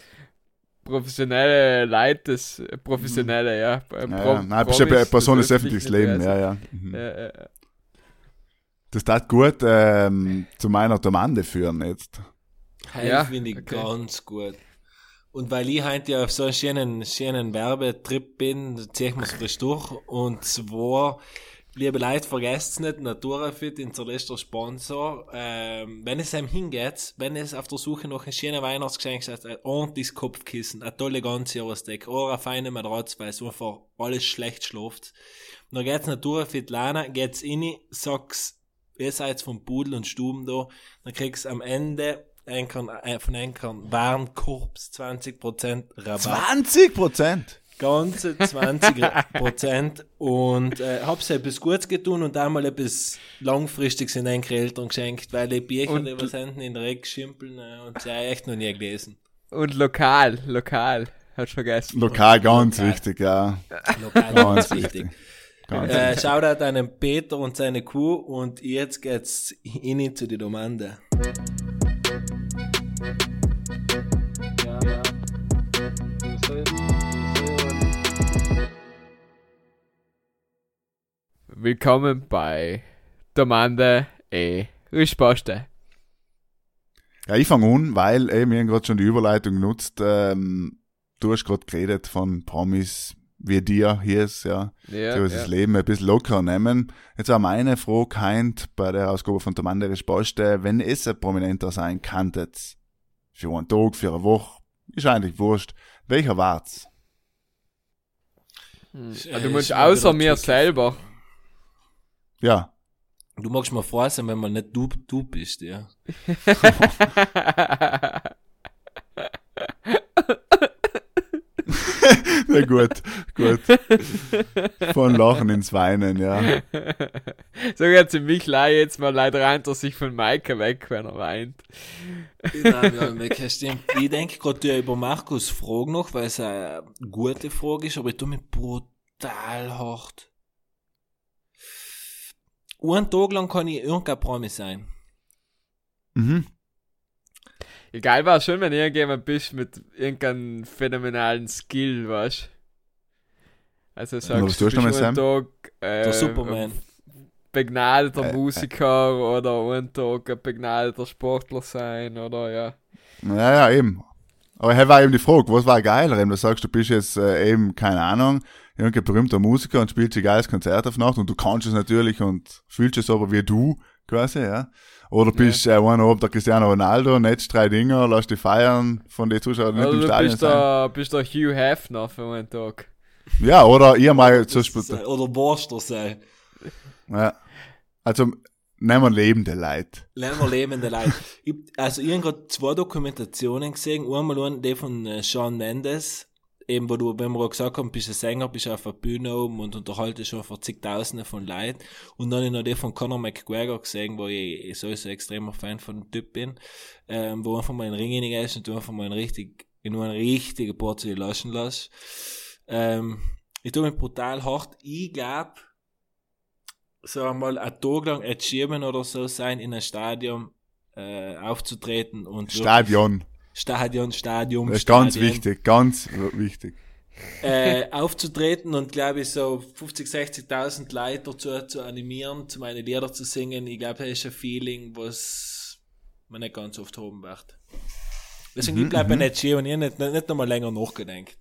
professionelle Leute, professionelle, ja. äh, Ja, Pro- ja. Nein, bist ja Person des öffentlichen Lebens. Ja, ja. Mhm. Ja, ja, ja. Das tat gut ähm, zu meiner Domande führen jetzt. Ja, finde ich okay. ganz gut. Und weil ich heute ja auf so einen schönen, schönen Werbetrip bin, ziehe ich mir frisch durch. Und zwar, liebe Leute, vergesst nicht, Naturafit, unser letzter Sponsor. Ähm, wenn es einem hingeht, wenn es auf der Suche nach einem schönen Weihnachtsgeschenk ist, ein ordentliches Kopfkissen, eine tolle Ganzjahresdeck, oder eine feine Matratze, weil es einfach alles schlecht schläft. Dann geht's Naturafit Lana, geht's rein, sag's, ihr seid vom Pudel und Stuben da, dann kriegst du am Ende Enkern, äh, von Enkern Warenkorps 20% Rabatt. 20 Prozent! Ganze 20% und äh, hab's etwas Gutes getan und einmal etwas Langfristiges in eure Eltern geschenkt, weil die Bücher, Und- die was hinten in der Ecke schimpeln äh, und sie echt noch nie gelesen. Und lokal, lokal. Hast du vergessen. Lokal ganz Lokal. wichtig, ja. Lokal Ganz ganz wichtig. Ganz Äh. Shoutout an den Peter und seine Kuh und jetzt geht's in zu die Domande. Willkommen bei Domande e Risposte. Ja, ich fange an, weil eben, wir haben gerade schon die Überleitung genutzt. Ähm, du hast gerade geredet von Promis, wie dir hier ist, ja, Ja, die was das ja. Leben ein bisschen locker nehmen. Jetzt war meine Frage keint bei der Ausgabe von der Manderisch Poste, wenn es ein Prominenter sein könntet, für einen Tag, für eine Woche, ist eigentlich wurscht, welcher war's? Hm. Ja, du ist musst außer mir selber. Ja, Du magst mal froh sein, wenn man nicht du, du bist, ja. na gut, gut. Von Lachen ins Weinen, ja. so jetzt in mich leih jetzt mal leider rein, dass sich von Maike weg, wenn er weint. Ich denke gerade über Markus Frage noch, weil es eine gute Frage ist, aber ich tue mich brutal hart. Einen Tag lang kann ich irgendein Promi sein. Mhm. Egal war schon, wenn irgendjemand bist mit irgendeinem phänomenalen Skill, weißt Also sagst du bist einen Tag äh, Der Superman. begnadeter Äh, äh. Musiker oder einen Tag ein begnadeter Sportler sein oder ja. Ja, ja, eben. Aber hier war eben die Frage, was war geiler? Eben, Du sagst, du bist jetzt äh, eben, keine Ahnung, irgendein berühmter Musiker und spielst ein geiles Konzert auf Nacht und du kannst es natürlich und fühlst es aber wie du, quasi, ja. Oder bist äh, einer oben der Cristiano Ronaldo, netzt drei Dinger, lass dich feiern von den Zuschauern nicht Oder im du Stadion bist sein. der, bist der Hugh Hefner für einen Tag. Ja, oder ihr mal zum Das Beispiel, sei- Oder Borster sein. ja. Also, nehmen wir lebende Leute. Lernen wir lebende Leute. Ich, also, ich habe gerade zwei Dokumentationen gesehen. Einmal eine, die von äh, Sean Mendes, eben, wo du, wenn wir auch gesagt haben, bist ein Sänger, bist auf der Bühne oben und unterhaltest schon vor zigtausenden von Leuten. Und dann habe ich noch die von Conor McGregor gesehen, wo ich, ich sowieso ein extremer Fan von dem Typ bin, ähm, wo einfach mal ein Ring ist und du einfach mal ein richtig, in eine richtige Portion lassen lässt. Ähm, ich tue mich brutal hart. Ich glaube, sagen wir mal, ein Tag lang Ed Sheeran oder so sein, in ein Stadion äh, aufzutreten und Stadion. Stadion, Stadion, Das ist ganz Stadion, wichtig, ganz wichtig. Äh, aufzutreten und glaube ich so 50, 60.000 Leute dazu zu animieren, zu meine Lieder zu singen. Ich glaube, das ist ein Feeling, was man nicht ganz oft haben wird. Deswegen, ich bleibe bei Ed Sheeran, ich habe nicht, nicht nochmal länger nachgedacht.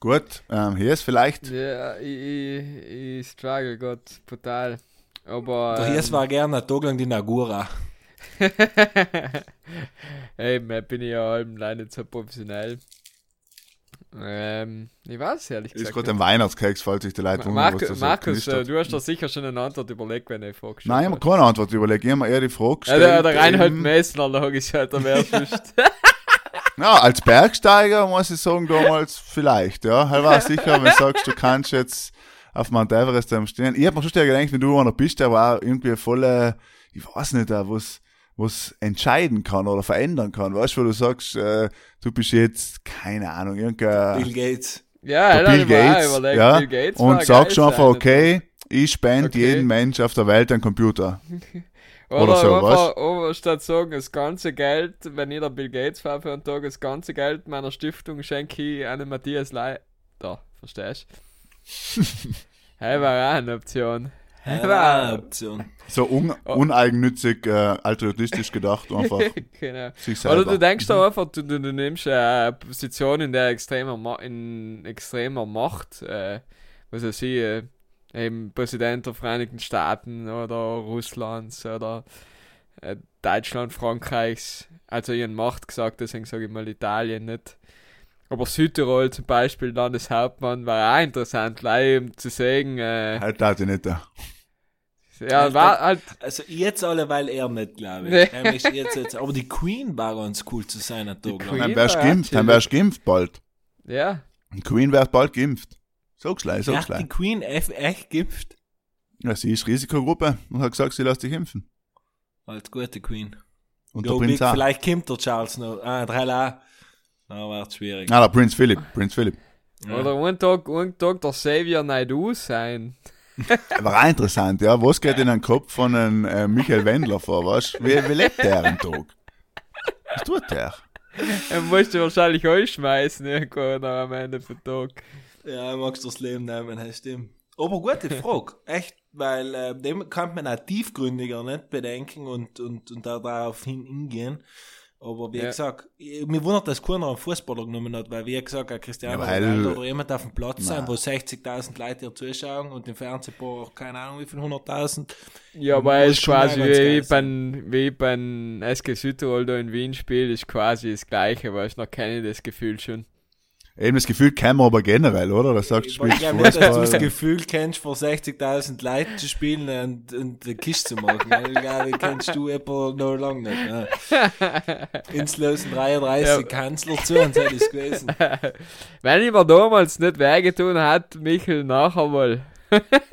Gut, ähm, hier ist vielleicht, Ja, ich, ich, ich struggle Gott, brutal. Aber. Doch hier war gerne ein Tag lang die Nagura. Eben, äh, bin ich ja halb leider nicht so professionell. Ähm, ich weiß ehrlich ist gesagt. gerade ein Weihnachtskeks, falls sich die Leute wundern, was Markus, äh, du hast doch sicher schon eine Antwort überlegt, wenn ich frage. Nein, ich habe keine Antwort überlegt. Ich habe mir eher die Frage Ja, gestellt. der, der Reinhold eben- Messner, da habe ich halt, der wäre sonst. Ja, als Bergsteiger muss ich sagen, damals vielleicht, ja. Halt war sicher, wenn du sagst, du kannst jetzt auf Mount Everest ähm, stehen. Ich hab mir schon gedacht, wenn du einer bist, der war irgendwie voll, äh, ich weiß nicht, was, was entscheiden kann oder verändern kann. Weißt du, wo du sagst, äh, du bist jetzt, keine Ahnung, irgendein Bill Gates. Ja, der Bill Gates, überlegt, ja, Bill Gates und sagst einfach, okay, ich spende Okay. jeden Mensch auf der Welt einen Computer. Oder, Oder so, einfach, oder statt sagen, das ganze Geld, wenn ich der Bill Gates war für einen Tag, das ganze Geld meiner Stiftung schenke ich an den Matthias Lei. Da, verstehst du? hey, war auch eine Option. Option. So un Oh. uneigennützig, äh, altruistisch gedacht, einfach genau. Oder du denkst da einfach, du, du, du nimmst eine Position, in der extremer, Ma in extremer Macht, äh, was weiß ich, äh, eben Präsident der Vereinigten Staaten oder Russlands oder äh, Deutschland, Frankreichs, also ihren Macht gesagt, deswegen sage ich mal Italien nicht. Aber Südtirol zum Beispiel, Landeshauptmann, war auch interessant, gleich um zu sehen, äh, Halt da nicht da. Ja, war halt, Also jetzt alle, weil er nicht, glaube ich. Nee. Er möchte jetzt, jetzt, aber die Queen war ganz cool zu sein, ein Tag? Dann wärst geimpft, dann wärst du geimpft bald. ja, Die Queen wird bald geimpft. Sag's gleich, sag's die gleich. Queen echt, echt geimpft. Ja, sie ist Risikogruppe und hat gesagt, sie lässt sich impfen. Als gute Queen. Und Jo, der Big, Prinz auch. vielleicht kommt der Charles noch. Ah, drei La. Na, wird schwierig. Ah, der Prinz Philipp, Prinz Philipp. Ja. oder einen Tag, einen Tag der Xavier Naidoo sein. War auch interessant, ja. Was geht in den Kopf von einem äh, Michael Wendler vor, was? Wie, wie lebt der am Tag? Was tut der? Er musste wahrscheinlich einschmeißen, irgendwo noch am Ende vom Tag. Ja, magst du das Leben nehmen, das stimmt. Aber gute Frage, echt, weil äh, dem kann man auch tiefgründiger nicht bedenken und, und, und da darauf hin hingehen. Aber wie Ja. gesagt, ich- mir wundert, dass keiner einen Fußballer genommen hat, weil wie gesagt, ein Cristiano Ja, weil- Ronaldo oder jemand auf dem Platz sein, wo 60.000 Leute hier zuschauen und im Fernsehen paar, keine Ahnung wie viel, 100.000. Ja, er ist schon quasi auch wie beim, wie beim SG Südtirol da in Wien spielt, ist quasi das Gleiche, weißt du, noch kenne ich das Gefühl schon. Eben das Gefühl kennen wir aber generell, oder? Das sagst du, Ich spielst glaube nicht, dass du das Fußball. Gefühl kennst, vor 60.000 Leuten zu spielen und, und eine Kiste zu machen. Ich glaube, kennst du etwa noch lange nicht. Ne? Ins Losen 33 Ja. Kanzler zu und das ist gewesen. Wenn ich mir damals nicht wehgetan hat, Michel, nachher mal.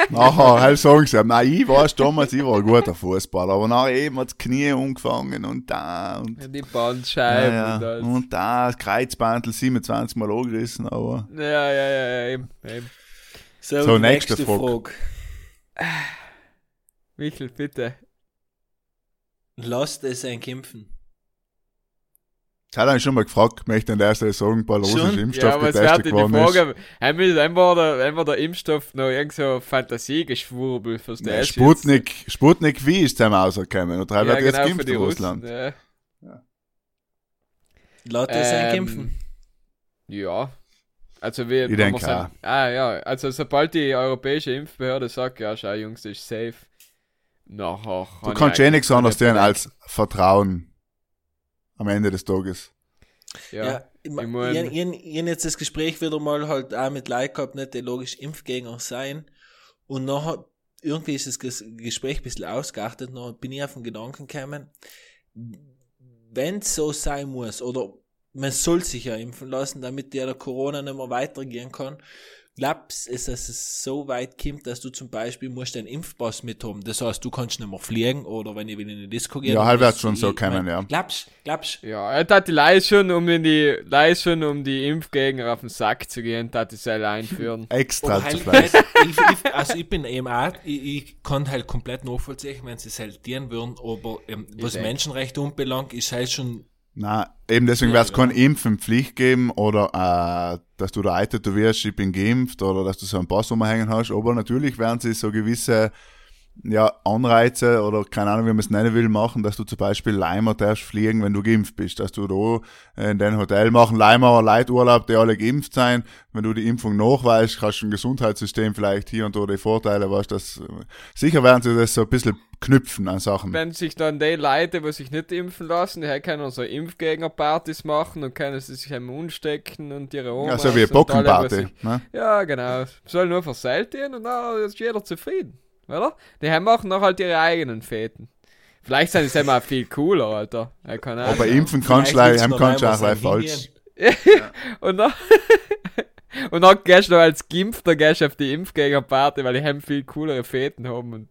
Nachher, halt sagen sie, nein, ich weiß damals, ich war ein guter Fußballer, aber nachher eben hat das Knie umgefangen und da und, Die ja, Bandscheiben ja, und alles. und da, das Kreuzbandel 27 Mal angerissen, aber Ja, ja, ja, ja, eben, eben. So, So, die nächste nächste Frage. Frage. Michel, bitte. Lasst es ein Kämpfen. Ich habe ihn schon mal gefragt, möchte an der Stelle sagen, Schon? russisch Ja, Impfstoff aber es getestet wird in die worden ist. Frage, haben wir einfach der, einfach der Impfstoff noch irgend so Fantasiegeschwurbel, Ja, verstehst du? jetzt? Sputnik, Sputnik V ist zusammen rausgekommen und drei Ja, wird jetzt genau, für geimpft in Russen. Russland. Ja. Lasst es ein Ähm, Kämpfen. Ja. Also wie Ich denke wir sagen- Ah ja, also sobald die europäische Impfbehörde sagt, ja schau Jungs, das ist safe. Nachher. Du kannst eh nichts anderes tun als Vertrauen am Ende des Tages. Ja. Ja, ich, ich ich, mein- ich, ich, ich jetzt das Gespräch wieder mal halt auch mit Leuten gehabt, nicht die logisch Impfgegner sein. Und nachher, irgendwie ist das Ges- Gespräch ein bisschen ausgeachtet, nachher bin ich auf den Gedanken gekommen, wenn es so sein muss, oder man soll sich ja impfen lassen, damit der Corona nicht mehr weitergehen kann, glaubst du, dass es so weit kommt, dass du zum Beispiel musst einen Impfpass mit haben? Das heißt, du kannst nicht mehr fliegen, oder wenn ich will in eine Disco gehen. Ja, halt musst schon so kommen, mein, ja. Glaubst, glaubst, Ja, er hat die Leute schon, um in die Leute schon, um die Impfgegner auf den Sack zu gehen, hat die Seil einführen. Extra zu halt ich, ich, also ich bin eben auch, ich, ich kann halt komplett nachvollziehen, wenn sie es halt dienen würden, aber ähm, was Menschenrechte anbelangt, ist halt schon, Na, eben deswegen Ja, wird es genau. kein Impfen Pflicht geben oder äh, dass du da ein tätowierst, ich bin geimpft oder dass du so einen Pass umhängen hast, aber natürlich werden sie so gewisse ja, Anreize oder keine Ahnung, wie man es nennen will, machen, dass du zum Beispiel Leimer darfst fliegen, wenn du geimpft bist, dass du da äh, in dein Hotel machen, Leimer Leiturlaub, die alle geimpft sein, wenn du die Impfung nachweist, kannst du ein Gesundheitssystem vielleicht hier und da die Vorteile, was das, äh, sicher werden sie das so ein bisschen knüpfen an Sachen. Wenn sich dann die Leute, die sich nicht impfen lassen, die können so Impfgegnerpartys machen und können sie sich am Mund stecken und ihre Oma. Ja, so wie eine Bockenparty. Ne? Ja, genau. Soll nur versellt gehen und dann ist jeder zufrieden, oder? Die haben machen noch halt ihre eigenen Feten. Vielleicht sind sie auch viel cooler, Alter. Ja, keine Aber impfen kannst du du kannst du auch gleich falsch. Und dann, und dann gehst du noch als Geimpfter gehst du auf die Impfgegnerparty, weil die haben viel coolere Feten haben und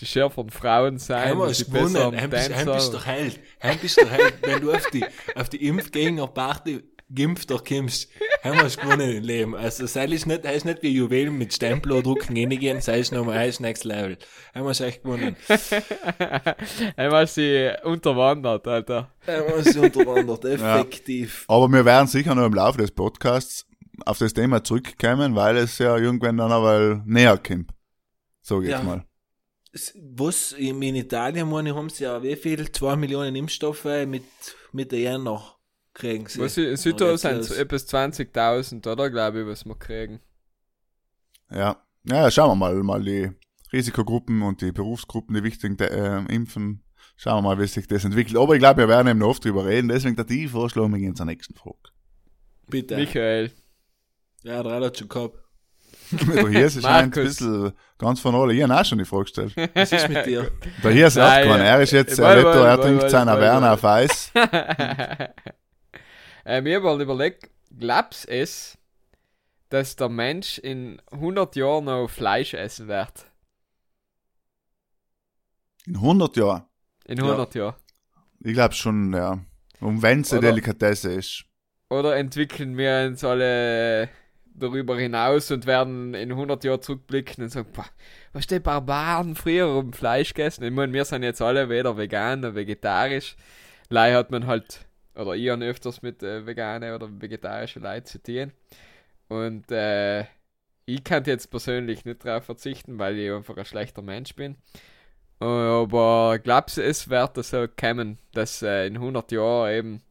die schärferen Frauen sein. Heim und hast die gewonnen, heim bist, doch Held, heim bist doch Held, wenn du auf die, auf die Impfgegnerparty Geimpfter kommst, heim hast gewonnen im Leben. Also, sei ist nicht, sei ist nicht wie Juwelen mit Stempel drucken reingehen, sei ist nochmal, sei ist next level. Heim hast echt gewonnen. Einmal sie unterwandert, Alter. Heim hast unterwandert, effektiv. Aber wir werden sicher noch im Laufe des Podcasts auf das Thema zurückkommen, weil es ja irgendwann dann aber näher kommt. So geht's Ja. mal. Was, in Italien, meine haben sie ja wie viel? Zwei Millionen Impfstoffe mit, mit der Jänner kriegen sie. Was in Südtirol sind so etwas 20.000, oder? Glaube ich, was wir kriegen. Ja. Ja, schauen wir mal, mal die Risikogruppen und die Berufsgruppen, die wichtigen äh, Impfen. Schauen wir mal, wie sich das entwickelt. Aber ich glaube, wir werden eben noch oft drüber reden. Deswegen der die vorschlagen, wir gehen zur nächsten Frage. Bitte. Michael. Ja, der hat schon gehabt. Der Hirs scheint ein Markus. bisschen ganz von alle. Ich habe auch schon die Frage gestellt. Was ist mit dir? Der Hirs Nein, hat gewonnen. Er ist jetzt, Woll, er er trinkt seiner Werner auf Eis. Äh, mir mal überlegt, glaubst es, dass der Mensch in 100 Jahren noch Fleisch essen wird? In 100 Jahren. In Ja. 100 Jahren. Ich glaube schon, ja. Und wenn es eine Delikatesse ist. Oder entwickeln wir uns alle darüber hinaus und werden in 100 Jahren zurückblicken und sagen, boah, was die Barbaren früher um Fleisch gegessen? Ich meine, wir sind jetzt alle weder vegan noch vegetarisch. Leider hat man halt, oder ich habe öfters mit äh, veganen oder vegetarischen Leuten zu tun. Und äh, ich kann jetzt persönlich nicht darauf verzichten, weil ich einfach ein schlechter Mensch bin. Aber glaubst du, es wird so kommen, dass äh, in 100 Jahren eben,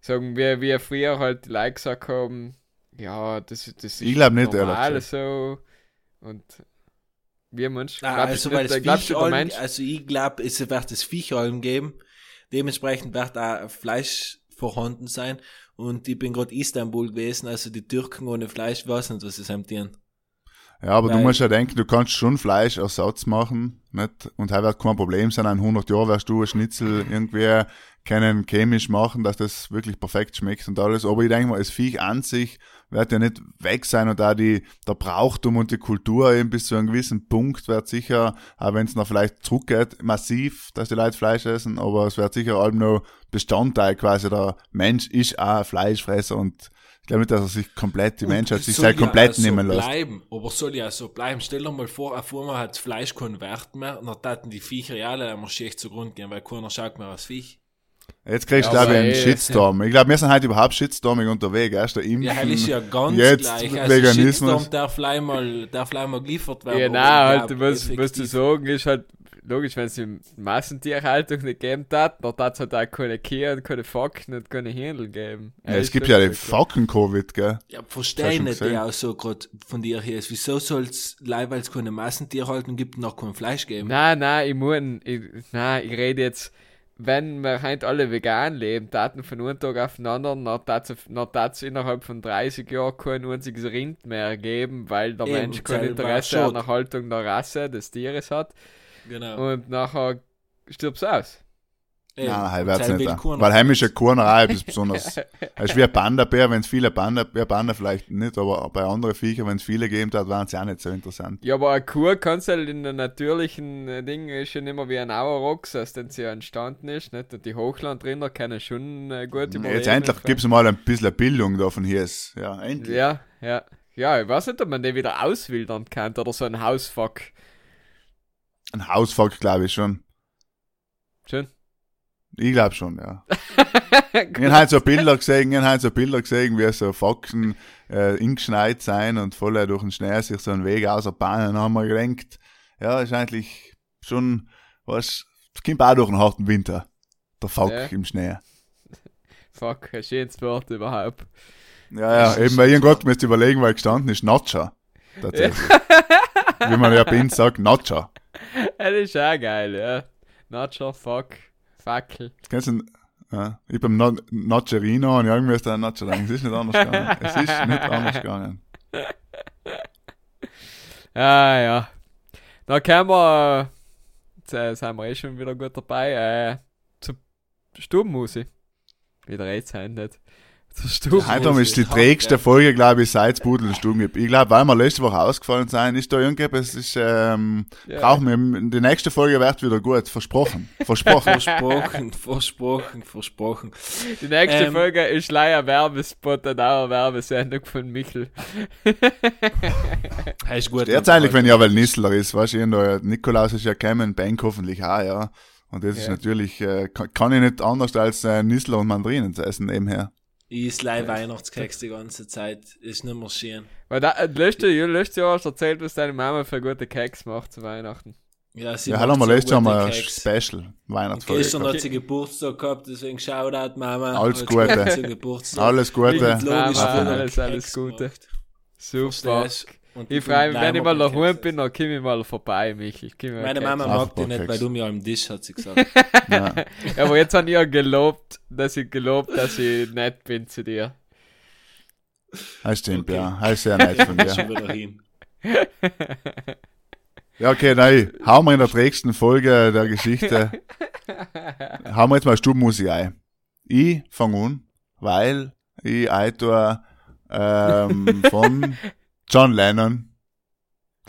sagen wir, wie früher halt die Leute gesagt haben, ja, das, das ist Ich glaub nicht, normal ehrlich so. Und wie Mensch, Ah, glaubst also, du weil nicht, das glaubst du, der Viech Mensch, also ich glaube, es wird das Viechalm geben. Dementsprechend wird auch Fleisch vorhanden sein. Und ich bin gerade Istanbul gewesen, also die Türken ohne Fleisch, weiß nicht, was sie tun. Ja, aber du Weil- musst ja denken, du kannst schon Fleischersatz machen, nicht? Und halt wird kein Problem sein, in 100 Jahren wirst du ein Schnitzel irgendwie können chemisch machen, dass das wirklich perfekt schmeckt und alles. Aber ich denke mal, das Viech an sich wird ja nicht weg sein und da die, der Brauchtum und die Kultur eben bis zu einem gewissen Punkt wird sicher, auch wenn es noch vielleicht zurückgeht, massiv, dass die Leute Fleisch essen, aber es wird sicher allem noch Bestandteil quasi. Der Mensch ist auch Fleischfresser und ich glaube nicht, dass er sich komplett, die Menschheit sich Soll halt ja komplett so nehmen lässt. bleiben, aber soll ja so bleiben. Stell dir mal vor, auf einmal hat das Fleisch keinen Wert mehr, und dann taten die Viecher ja alle einmal schlecht zugrunde gehen, weil keiner schaut mehr aufs Viech. Jetzt kriegst du, Ja, glaube ich, aber einen eh. Shitstorm. Ich glaube, wir sind heute überhaupt Shitstormig unterwegs. Erst der Impfen. Ja, hell ist ja ganz jetzt gleich. Also Veganismus. Shitstorm darf gleich mal, darf gleich mal geliefert werden. ja, ich halt, musst, musst du sagen, ist halt logisch, wenn es die Massentierhaltung nicht geben hat, dann hat es halt auch keine Kühe und keine Facken und keine Händel geben. ja, es gibt ja die Fucking-Covid, gell? Ja, verstehe nicht, der auch so gerade von dir hier ist. Wieso soll es, weil es keine Massentierhaltung gibt, noch kein Fleisch geben? Nein, nein, ich muss, ich, nein, ich rede jetzt, wenn wir heute alle vegan leben, taten von einem Tag auf den anderen, dann tat es innerhalb von 30 Jahren kein einziges Rind mehr geben, weil der Eben, Mensch kein Interesse an der Haltung der Rasse des Tieres hat Genau. und nachher stirbt es aus. Eben. Nein, heim wird's nicht. will da. keiner. Weil heimische Kurnerei ist besonders. Es ist wie ein Panda-Bär, wenn es viele Panda, ja, Panda vielleicht nicht, aber bei anderen Viecher, wenn es viele gegeben hat, waren sie auch nicht so interessant. Ja, aber eine Kuh kannst du halt in der natürlichen äh, Ding ist schon immer wie ein Auerochs, aus dem sie ja entstanden ist, nicht? Und die Hochlandrinder können schon äh, gut überleben. Jetzt endlich gibt's mal ein bisschen Bildung davon hier. Ist. Ja, endlich. Ja, ja. Ja, ich weiß nicht, ob man den wieder auswildern kann oder so ein Hausfuck. Ein Hausfuck, glaube ich schon. Schön. Ich glaube schon, ja. Ich habe halt so Bilder gesehen, ich habe halt so Bilder gesehen, wie so Foxen äh, ingeschneit sein und voll durch den Schnee sich so einen Weg ausbahnen. Dann haben wir gedacht, ja, ist eigentlich schon, was, es kommt auch durch einen harten Winter. Der Fock Ja. im Schnee. Fuck, ein schönes Wort überhaupt. Ja, ja, eben, weil irgendwann müsst ihr überlegen, weil gestanden ist Nacha. Tatsächlich. Wie man ja bei uns sagt, Nacha. Das ist auch geil, ja. Nacho, fuck, Fackel. Kennst du, ja, ich beim Na Nacherino und irgendwie ist der sagen, es ist nicht anders gegangen. Es ist nicht anders gegangen. Ah, ja. Dann können wir, jetzt äh, sind wir eh schon wieder gut dabei, äh, zur Stubenmusik. Wieder jetzt sein, nicht. Heute die ist hart, trägste? Folge, glaube ich, seit es Pudel und Stuben gibt. Ich glaube, weil wir letzte Woche ausgefallen sind, ist da irgendetwas, ist, ähm, Ja. brauchen wir, die nächste Folge wird wieder gut. Versprochen. Versprochen. Versprochen, versprochen, versprochen. Die nächste Ähm, Folge ist leider Werbespot und auch eine Werbesendung von Michel. Ist gut. Jetzt eigentlich, wenn ja, weil Nissler ist, weißt du, irgendwo, Nikolaus ist ja gekommen, Bank hoffentlich auch, ja. Und das ist Ja. natürlich, äh, kann, kann ich nicht anders als äh, Nissler und Mandarinen zu essen nebenher. Ich ist live Weihnachtskeks die ganze Zeit. Ist nicht mehr schön. Weil da, äh, letzte, letztes Jahr hast du erzählt, was deine Mama für gute Keks macht zu Weihnachten. Ja, sie Ja, macht hallo, wir so letztes Jahr gute mal ein Keks. Special Weihnachtsfolge. Gestern gehabt. hat sie Geburtstag gehabt, deswegen Shoutout Mama. Alles Gute. zum Geburtstag. Alles Gute. Mama, alles, alles Gute. gemacht. Super. Und Ich freue mich, wenn ich mal daheim bin, dann komm ich mal vorbei, Michel. Meine. Mama Ach, mag dich nicht, weil du mir am Tisch, hat sie gesagt. Ja. Aber jetzt habe ich ja gelobt, dass ich gelobt, dass ich nett bin zu dir. Das stimmt, Okay. ja. Das ist sehr nett von dir. Schon wieder hin. Ja, okay, nein. Hauen wir in der trägsten Folge der Geschichte. hauen wir jetzt mal Stubenmusik ein. Ich fange an, weil ich Autor ähm, von John Lennon,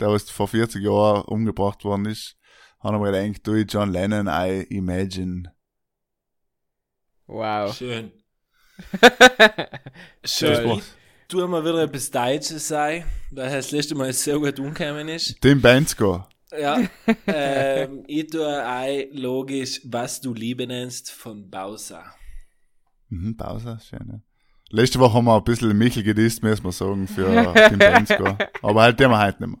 der was vor 40 Jahren umgebracht worden ist, habe ich mir gedacht, ich John Lennon I Imagine. Wow. Schön. Schön. Ich tue mal wieder etwas Deutsches sein, weil das letzte Mal sehr gut umgekommen ist. Tim Bensko. Ja. ähm, ich tue ein logisch, was du Liebe nennst, von Bowser. Mhm, Pause, schön, ja. Letzte Woche haben wir ein bisschen Michel gedisst, müssen wir sagen, für Tim Bensko. Aber halt den wir heute nicht mehr.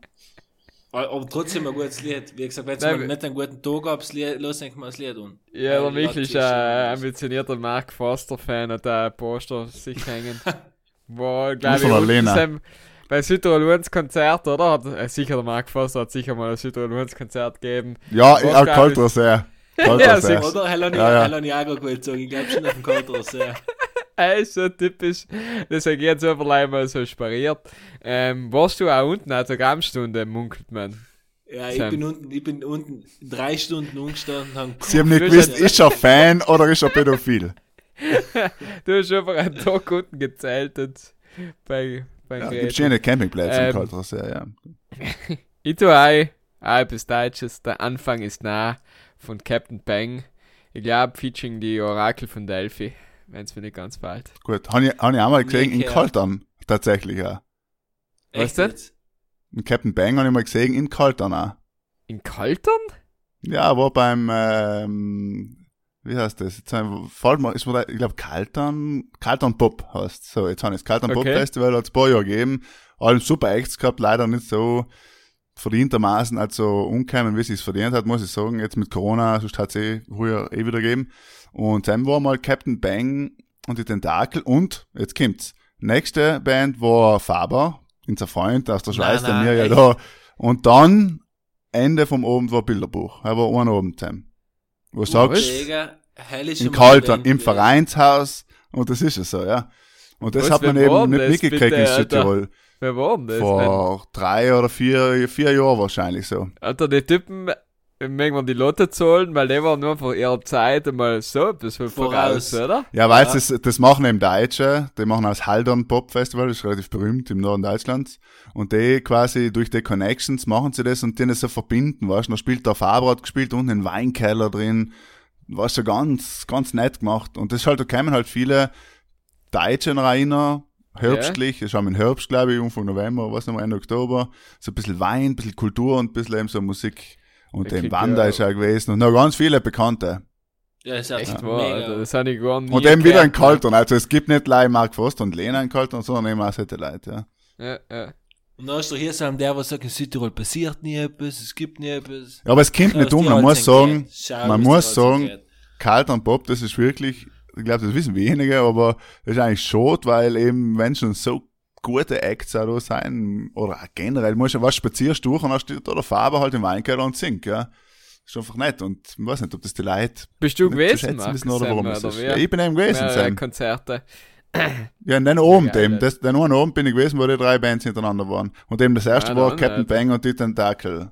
Aber trotzdem ein gutes Lied. Wie gesagt, wenn Nein, man nicht einen guten Tag Lied, los denkt man das Lied an. Ja, der Michel ist ein ambitionierter Mark Foster-Fan und ein Poster sich hängen. Wo, glaube ich, sind- bei Südtirol Lunds Konzert, oder? Hat, äh, sicher, der Mark Foster hat sicher mal ein Südtirol Lunds Konzert gegeben. Ja, Was ja geil kalt ist- sehr. Ja. Oder? Hell Ja, ja. habe ich auch gut sagen. Ich glaube schon auf dem Kalters, ja. Ey, so typisch. Deswegen jetzt überleih mal so spariert. Ähm, warst du auch unten an der Grammstunde, munkelt man. Ja, ich Sam. bin unten, ich bin unten drei Stunden umgestanden und haben Sie haben nicht gewusst, ist er Fan oder ist er Pädophil? Du hast einfach einen Tag unten gezeltet. Bei, bei Ja, gibt schöne Campingplätze Ähm, im Kaltersee, ja. Ich tue auch, auch etwas Deutsches. Der Anfang ist nah von Captain Bang. Ich glaube, featuring die Orakel von Delphi. Wenn es mir nicht ganz fällt. Gut, habe ich, hab ich auch mal gesehen in. Kaltern, tatsächlich, ja. Was Echt denn? jetzt? In Captain Bang habe ich mal gesehen in Kaltern auch. In Kaltern? Ja, war beim, ähm, wie heißt das? Jetzt fällt mir, ist mir da, ich glaube, Kaltern, Kaltern Pop heißt So, jetzt habe ich das Kaltern Pop Okay. Festival, hat es ein paar Jahre gegeben. Allem super Acts gehabt, leider nicht so verdientermaßen, also ungeheim, wie sie es verdient hat, muss ich sagen. Jetzt mit Corona, sonst hat es eh früher eh wieder gegeben. Und dann war mal Captain Bang und die Tentakel und, jetzt kommt's, nächste Band war Faber, unser Freund aus der Nein, Schweiz, der nein, mir ja da. Und dann, Ende vom Abend war Bilderbuch. Er war ein Abend zusammen. Wo du sagst, in Kaltern, im. Vereinshaus, und das ist es so, ja. Und das Was, hat man eben nicht mitgekriegt in? Südtirol. Wer war denn das? Vor drei oder vier, vier Jahren wahrscheinlich so. Alter, die Typen mögen wir die Lotte zahlen, weil die waren nur vor ihrer Zeit einmal so etwas voraus, Voraus. oder? Ja, weil Ja. Das, das machen eben Deutsche, die machen das Haldern Pop Festival, das ist relativ berühmt im Norden Deutschlands. Und die quasi durch die Connections machen sie das und die das so verbinden, weißt du. Da spielt der Faber hat gespielt, unten ein Weinkeller drin. War schon ganz, ganz nett gemacht. Und das ist halt, da kommen halt viele Deutsche rein, herbstlich, ist schon im Herbst, glaube ich, Anfang November, was noch Ende Oktober. So ein bisschen Wein, ein bisschen Kultur und ein bisschen eben so Musik. Und Okay, eben Wanda ja. ist ja gewesen und noch ganz viele Bekannte. Ja, ist Echt echt wahr, Alter, das habe ich gar nie Und eben wieder in gehört. Kaltern. Also es gibt nicht gleich Mark Foster und Lena in Kaltern, sondern eben auch solche Leute, ja. Ja, ja. Und dann ist doch hier so ein der, der sagt, in Südtirol passiert nie etwas, es gibt nie etwas. Ja, aber es kommt nicht Ja, um, man muss sagen. Schau, man muss sagen, sind Kaltern Pop, das ist wirklich, ich glaube, das wissen wenige, aber das ist eigentlich schade, weil eben, wenn schon so gute Acts auch da sein, oder auch generell, musst du was spazierst durch und dann steht da der Faber halt im Weinkeller und singt, ja. ist einfach nett und ich weiß nicht, ob das die Leute Bist du gewesen, Markus, wissen oder warum Sam, das ist. wie? Ja, ich bin eben gewesen, Sam. Konzerte. Ja, Geil, eben. ja. Das, den einen Abend bin ich gewesen, wo die drei Bands hintereinander waren. Und eben das erste Ah, war dann Captain nicht. Bang und die Tentakel.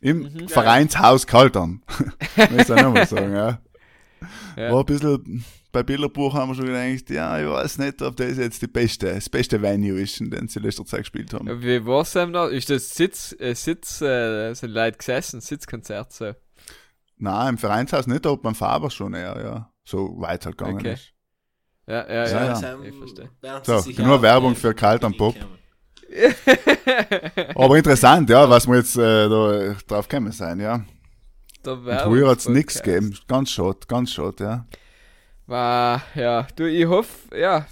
Im Mhm. Vereinshaus Kaltern. Muss ich auch mal sagen, ja. Ja. War ein bisschen, bei Bilderbuch haben wir schon gedacht, ja, ich weiß nicht, ob das jetzt die beste, das beste Venue ist, in dem sie in letzter Zeit gespielt haben. Wie war's denn da? Ist das Sitz, äh, Sitz, äh, sind Leute gesessen, Sitzkonzert so? Nein, im Vereinshaus nicht, aber beim Faber schon eher, ja. So weit halt gegangen Okay. ist. Ja, ja, Ja, ja. ja. Ich verstehe. So, genug Werbung für Kalt am Pop. Aber interessant, ja, was wir jetzt äh, da drauf gekommen sein, ja. Und früher hat's nichts Werbungspodcast. gegeben. Ganz schade, ganz schade, ja. War, ja, du, ich hoffe, ja,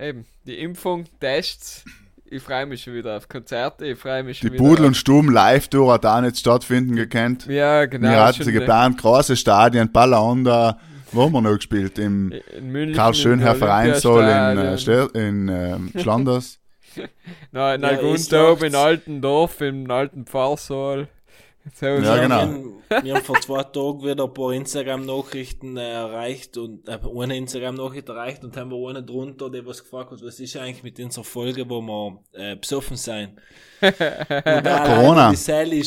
eben, die Impfung, Tests, ich freue mich schon wieder auf Konzerte, ich freue mich Die schon wieder. Pudel und Stuben Live-Tour hat auch nicht stattfinden gekannt. Ja, genau. wir hatten sie in- geplant, große Stadien, Ballonda, wo haben wir noch gespielt? Im in München. Karl Schönherr im Vereinssaal in, äh. Ster- in ähm, Schlanders. Nein, in Ja, doch- in Altendorf, im alten Pfarrsaal. So, Ja, genau. Wir haben, wir haben vor zwei Tagen wieder ein paar Instagram-Nachrichten äh, erreicht und äh, eine Instagram-Nachricht erreicht und haben wir eine drunter, die was gefragt hat, was ist eigentlich mit unserer Folge, wo wir äh, besoffen sein. Corona.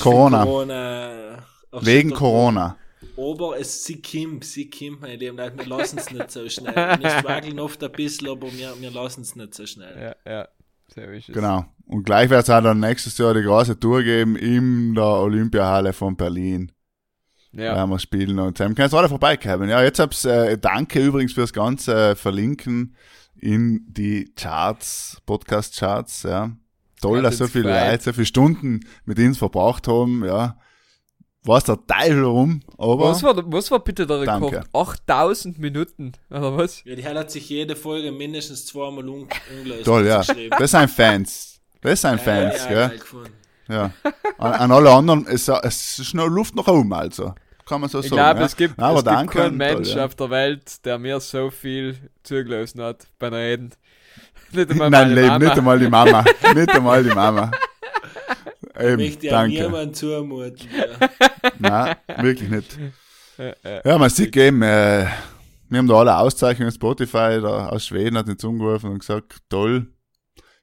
Corona. Corona Wegen Corona. Aber es sie kommt, sie kommt, meine Lieben Leute, wir lassen es nicht so schnell. Wir struggeln oft ein bisschen, aber wir, wir lassen es nicht so schnell. Ja, ja, so ist es. Genau. Und gleich wird es auch dann nächstes Jahr die große Tour geben in der Olympiahalle von Berlin. Ja, werden wir spielen und ähm, kannst alle vorbeikommen. Ja, jetzt hab's, äh, danke übrigens fürs ganze äh, Verlinken in die Charts, Podcast-Charts, ja. Toll, dass so viele. Leute so viele Stunden mit uns verbracht haben, ja. Weiß der Teil warum, aber was, war, was war bitte der Rekord? Danke. 8000 Minuten, oder was? Ja, die hat sich jede Folge mindestens zweimal un ungelöst toll, ja. geschrieben. Das sind Fans. Das sind Ja, Fans, ja, gell. geil gefunden. Ja. An, an alle anderen, es, es ist noch Luft nach oben, also. Kann man so Ich sagen. glaube, ja. es gibt, Aber es gibt danke, keinen toll, Mensch ja. auf der Welt, der mir so viel zugelassen hat beim Reden. Nicht einmal Nein, meine Leben, Mama. nicht einmal die Mama. nicht einmal die Mama. Eben, Möchte ja danke. niemand zumuten. Ja. Nein, wirklich nicht. Äh, äh, Ja, man sieht eben, äh, wir haben da alle Auszeichnungen, Spotify da aus Schweden hat uns angerufen und gesagt, toll,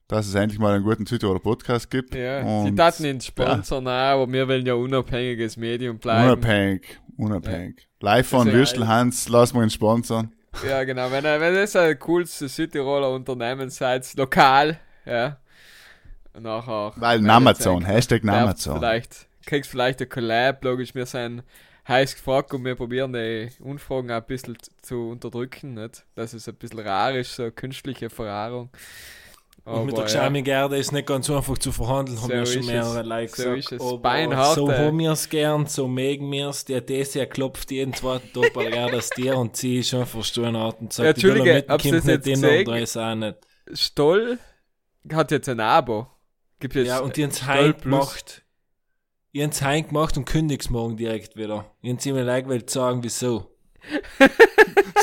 dass es endlich mal einen guten Südtiroler Podcast gibt. Ja, und sie taten ihn sponsern, auch, aber wir wollen ja unabhängiges Medium bleiben. unabhängig, unabhängig. Live von Das ist ja Würstel Hans, lassen wir ihn sponsern. Ja, genau. Wenn, wenn das ein cooles Südtiroler Unternehmen seid, lokal, ja. Nachher. Weil Namazon, Hashtag Namazon. Vielleicht, kriegst vielleicht ein Collab, logisch, wir sind heiß gefragt und wir probieren die Unfragen auch ein bisschen zu- unterdrücken, nicht? Dass es ein bisschen rar ist, so künstliche Verrahrung. Und mit der Aber, ja. Geschämigerde ist nicht ganz einfach zu verhandeln, haben So wir schon mehrere es. Leute So gesagt. ist es. Aber Beinhart, so haben wir es gern, so mögen wir es. Der Desi klopft jeden zweiten Doppel gerne das dir und sie ist einfach Sturnacht und sagt, Ja, Entschuldige, hab's kommt das nicht jetzt hin und gesehen? da ist auch nicht. Stoll hat jetzt ein Abo. Gibt jetzt Ja, und die haben es gemacht. Es heim gemacht und kündig's morgen direkt wieder. Ich mir gleich wollen sagen, wieso.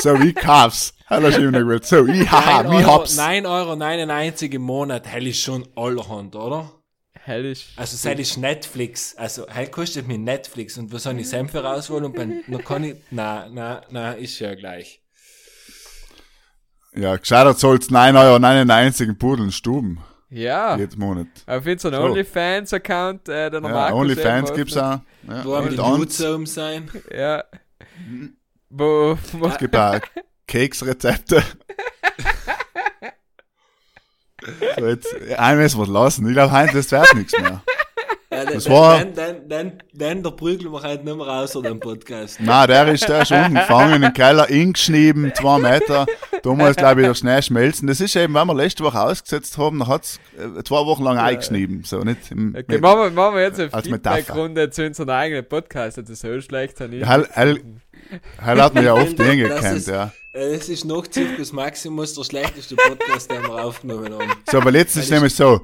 So, ich hab's. Hat er schon gesagt. So, ich haha, 9 ich Euro, hab's. 9 Euro 99 im Monat, hell ist schon allerhand, oder? Hellisch. Also, das ist Netflix. Also, hell kostet mir Netflix. Und was soll ich Senfe rausholen? Und dann, dann kann ich, na, na, na, ist ja gleich. Ja, gescheitert soll's 9,99 Euro in Pudeln Stuben. Ja. Jeden Monat. Auf jeden Fall So. OnlyFans-Account, äh, der Ja, Markus OnlyFans gibt's öffnet. auch. Ja, Wo haben die Nudes um sein? Ja. Wo, wo, Es gibt auch Keksrezepte. so, jetzt, müssen wir lassen. Ich glaube, heute das wird nichts mehr. Ja, Das dann, war- dann, dann, dann, dann der prügeln wir halt nicht mehr raus oder den Podcast. Nein, der ist, der ist unten gefangen in den Keller, eingeschnieben, zwei Meter. Da muss, glaube ich, der Schnee schmelzen. Das ist eben, wenn wir letzte Woche ausgesetzt haben, dann hat's äh, zwei Wochen lang eingeschnieben. So, nicht im, okay, nicht- machen, wir, machen wir jetzt eine. Feedback-Runde zu unserem eigenen Podcast. Das ist so schlecht. Ja, hat man ja oft Das den ist- gekannt, ja. Äh, Es ist noch Zirkus Maximus der schlechteste Podcast, den wir aufgenommen haben. So, aber jetzt ist nämlich so,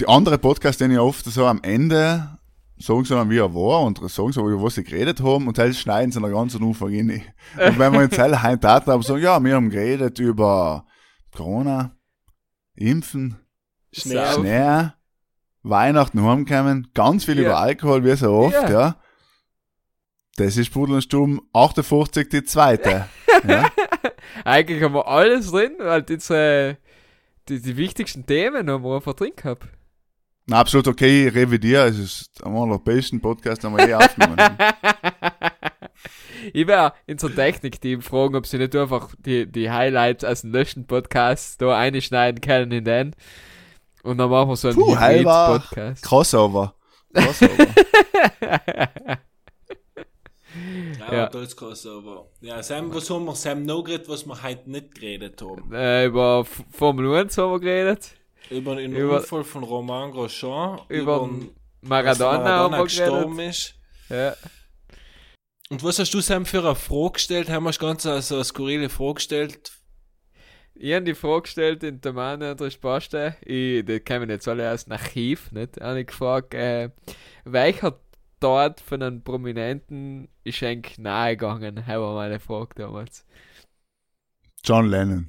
die andere Podcasts, die ich oft so am Ende sagen sie dann, wie er war und sagen so, über was sie geredet haben und dann schneiden sie noch ganz am Anfang rein. Und wenn wir jetzt alle heute Daten haben, sagen, ja, wir haben geredet über Corona, Impfen, Schnee. Schnee, Weihnachten heimkommen, ganz viel Ja. über Alkohol, wie so oft, Ja. ja. Das ist Pudel und Stuben 58, die zweite. ja. Eigentlich haben wir alles drin, weil diese, die, die wichtigsten Themen haben wir einfach drin gehabt. Na, absolut okay, ich revidiere, es ist der besten Podcasts, den wir je aufgenommen haben. ich werde unser Technik-Team fragen, ob sie nicht einfach die, die Highlights aus dem letzten Podcast da einschneiden können in den. Und dann machen wir so einen Puh, Podcast. Crossover. Crossover. Ja, Ja. aber. Ja, Sam, was haben wir Sam noch geredet, was wir heute nicht geredet haben? Äh, über Formel 1 haben wir geredet. Über den Über- Unfall von Romain Grosjean, Über dass Maradona, wir gestorben geredet. ist. Ja. Und was hast du Sam für eine Frage gestellt? Haben wir ganz also eine skurrile Frage gestellt? Ich habe die Frage gestellt in der Mann und der Spaste. Ich, die kommen jetzt alle aus dem Archiv, nicht? Habe ich gefragt, äh, welcher dort von einem Prominenten ist eigentlich nahegegangen? Haben wir meine Frage damals. John Lennon.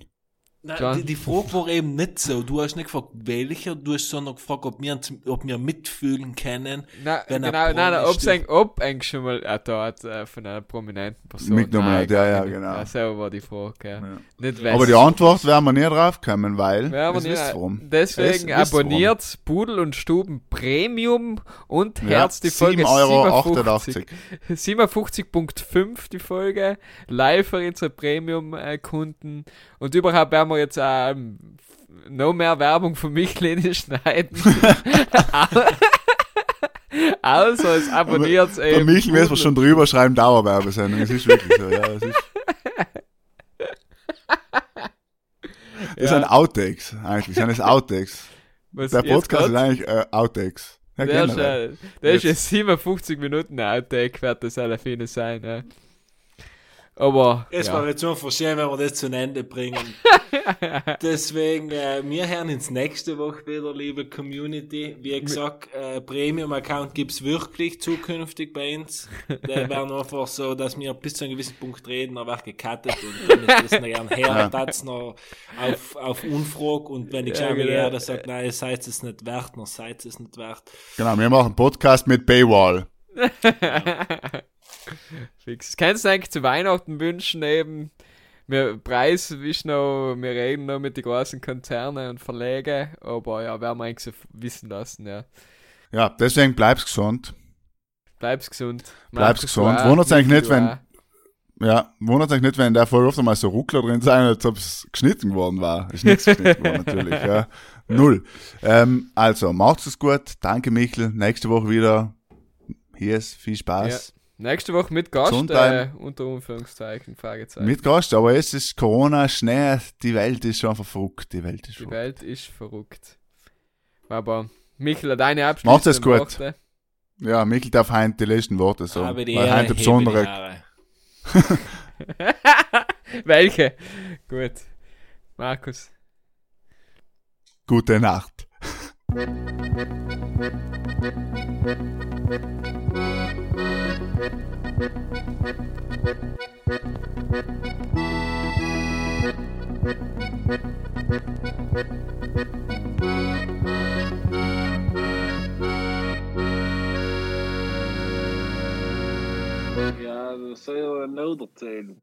Nein, die, die Frage war eben nicht so. Du hast nicht gefragt, welcher, du hast sondern gefragt, ob wir, ob wir mitfühlen können. Na, Wenn genau, nein, nein, ob eigentlich, ob eigentlich schon mal ein dort äh, von einer prominenten Person Mitgenommen hat, ja, ja, genau. ist. Ja, so war die Frage, ja. Ja. Nicht Aber die Antwort werden wir nie drauf kommen, weil, Ja, das nicht, warum. deswegen ihr abonniert Pudel und Stuben Premium und Ja, Herz die Folge 7,88 57. 57.5 die Folge, live für unsere Premium-Kunden und überhaupt werden wir jetzt ähm, noch mehr Werbung für mich Leni schneiden. also, es abonniert Bei eben. mich müssen wir schon drüber schreiben, Dauerwerbesendung. Es ist wirklich so, ja. Es ist, es sind Outtakes, eigentlich. Es sind es Outtakes. Was Der Podcast ist eigentlich äh, Outtakes. Ja, Der ist, generell. äh, der ist Jetzt- jetzt 57 Minuten Outtake, wird das alle viele sein. Ja. Aber. Es ja. war jetzt schon schön, wenn wir das zu Ende bringen. Deswegen, äh, wir hören uns nächste Woche wieder, liebe Community. Wie gesagt, äh, Premium-Account gibt's wirklich zukünftig bei uns. Der wäre einfach so, dass wir bis zu einem gewissen Punkt reden, aber auch gecuttet und wenn ich das noch gern her, das noch auf, auf Unfrage und wenn ich Ja, genau. er das sagt, nein, ihr seid es nicht wert, noch seid es nicht wert. Genau, wir machen einen Podcast mit Paywall. Fix. Kannst du eigentlich zu Weihnachten wünschen, eben, wir Preis ist noch, wir reden noch mit den großen Konzernen und Verlegen, aber ja, werden wir eigentlich so wissen lassen, ja. Ja, deswegen bleib's gesund. Bleib's gesund. Bleib's gesund. Wundert's eigentlich nicht, wenn-. Ja, wundert euch nicht, wenn der Folge oft einmal so Ruckler drin sein, als ob es geschnitten worden war. Ist nichts geschnitten worden, natürlich, ja. Null. Ähm, also, macht's es gut. Danke, Michel. Nächste Woche wieder. Hier ist viel Spaß. Nächste Woche mit Gast, äh, Gesundheit. unter Anführungszeichen, Fragezeichen. Mit Gast, aber es ist Corona, Schnee, die Welt ist schon verrückt. Die Welt ist Die verrückt. Welt ist verrückt. Aber, Michael, deine Macht's abschließenden es gut. Worte. Ja, Michel darf heute die letzten Worte so. Aber die weil heute besondere. Welche? Gut. Markus. gute Nacht. Ja, så är en nödutdelning.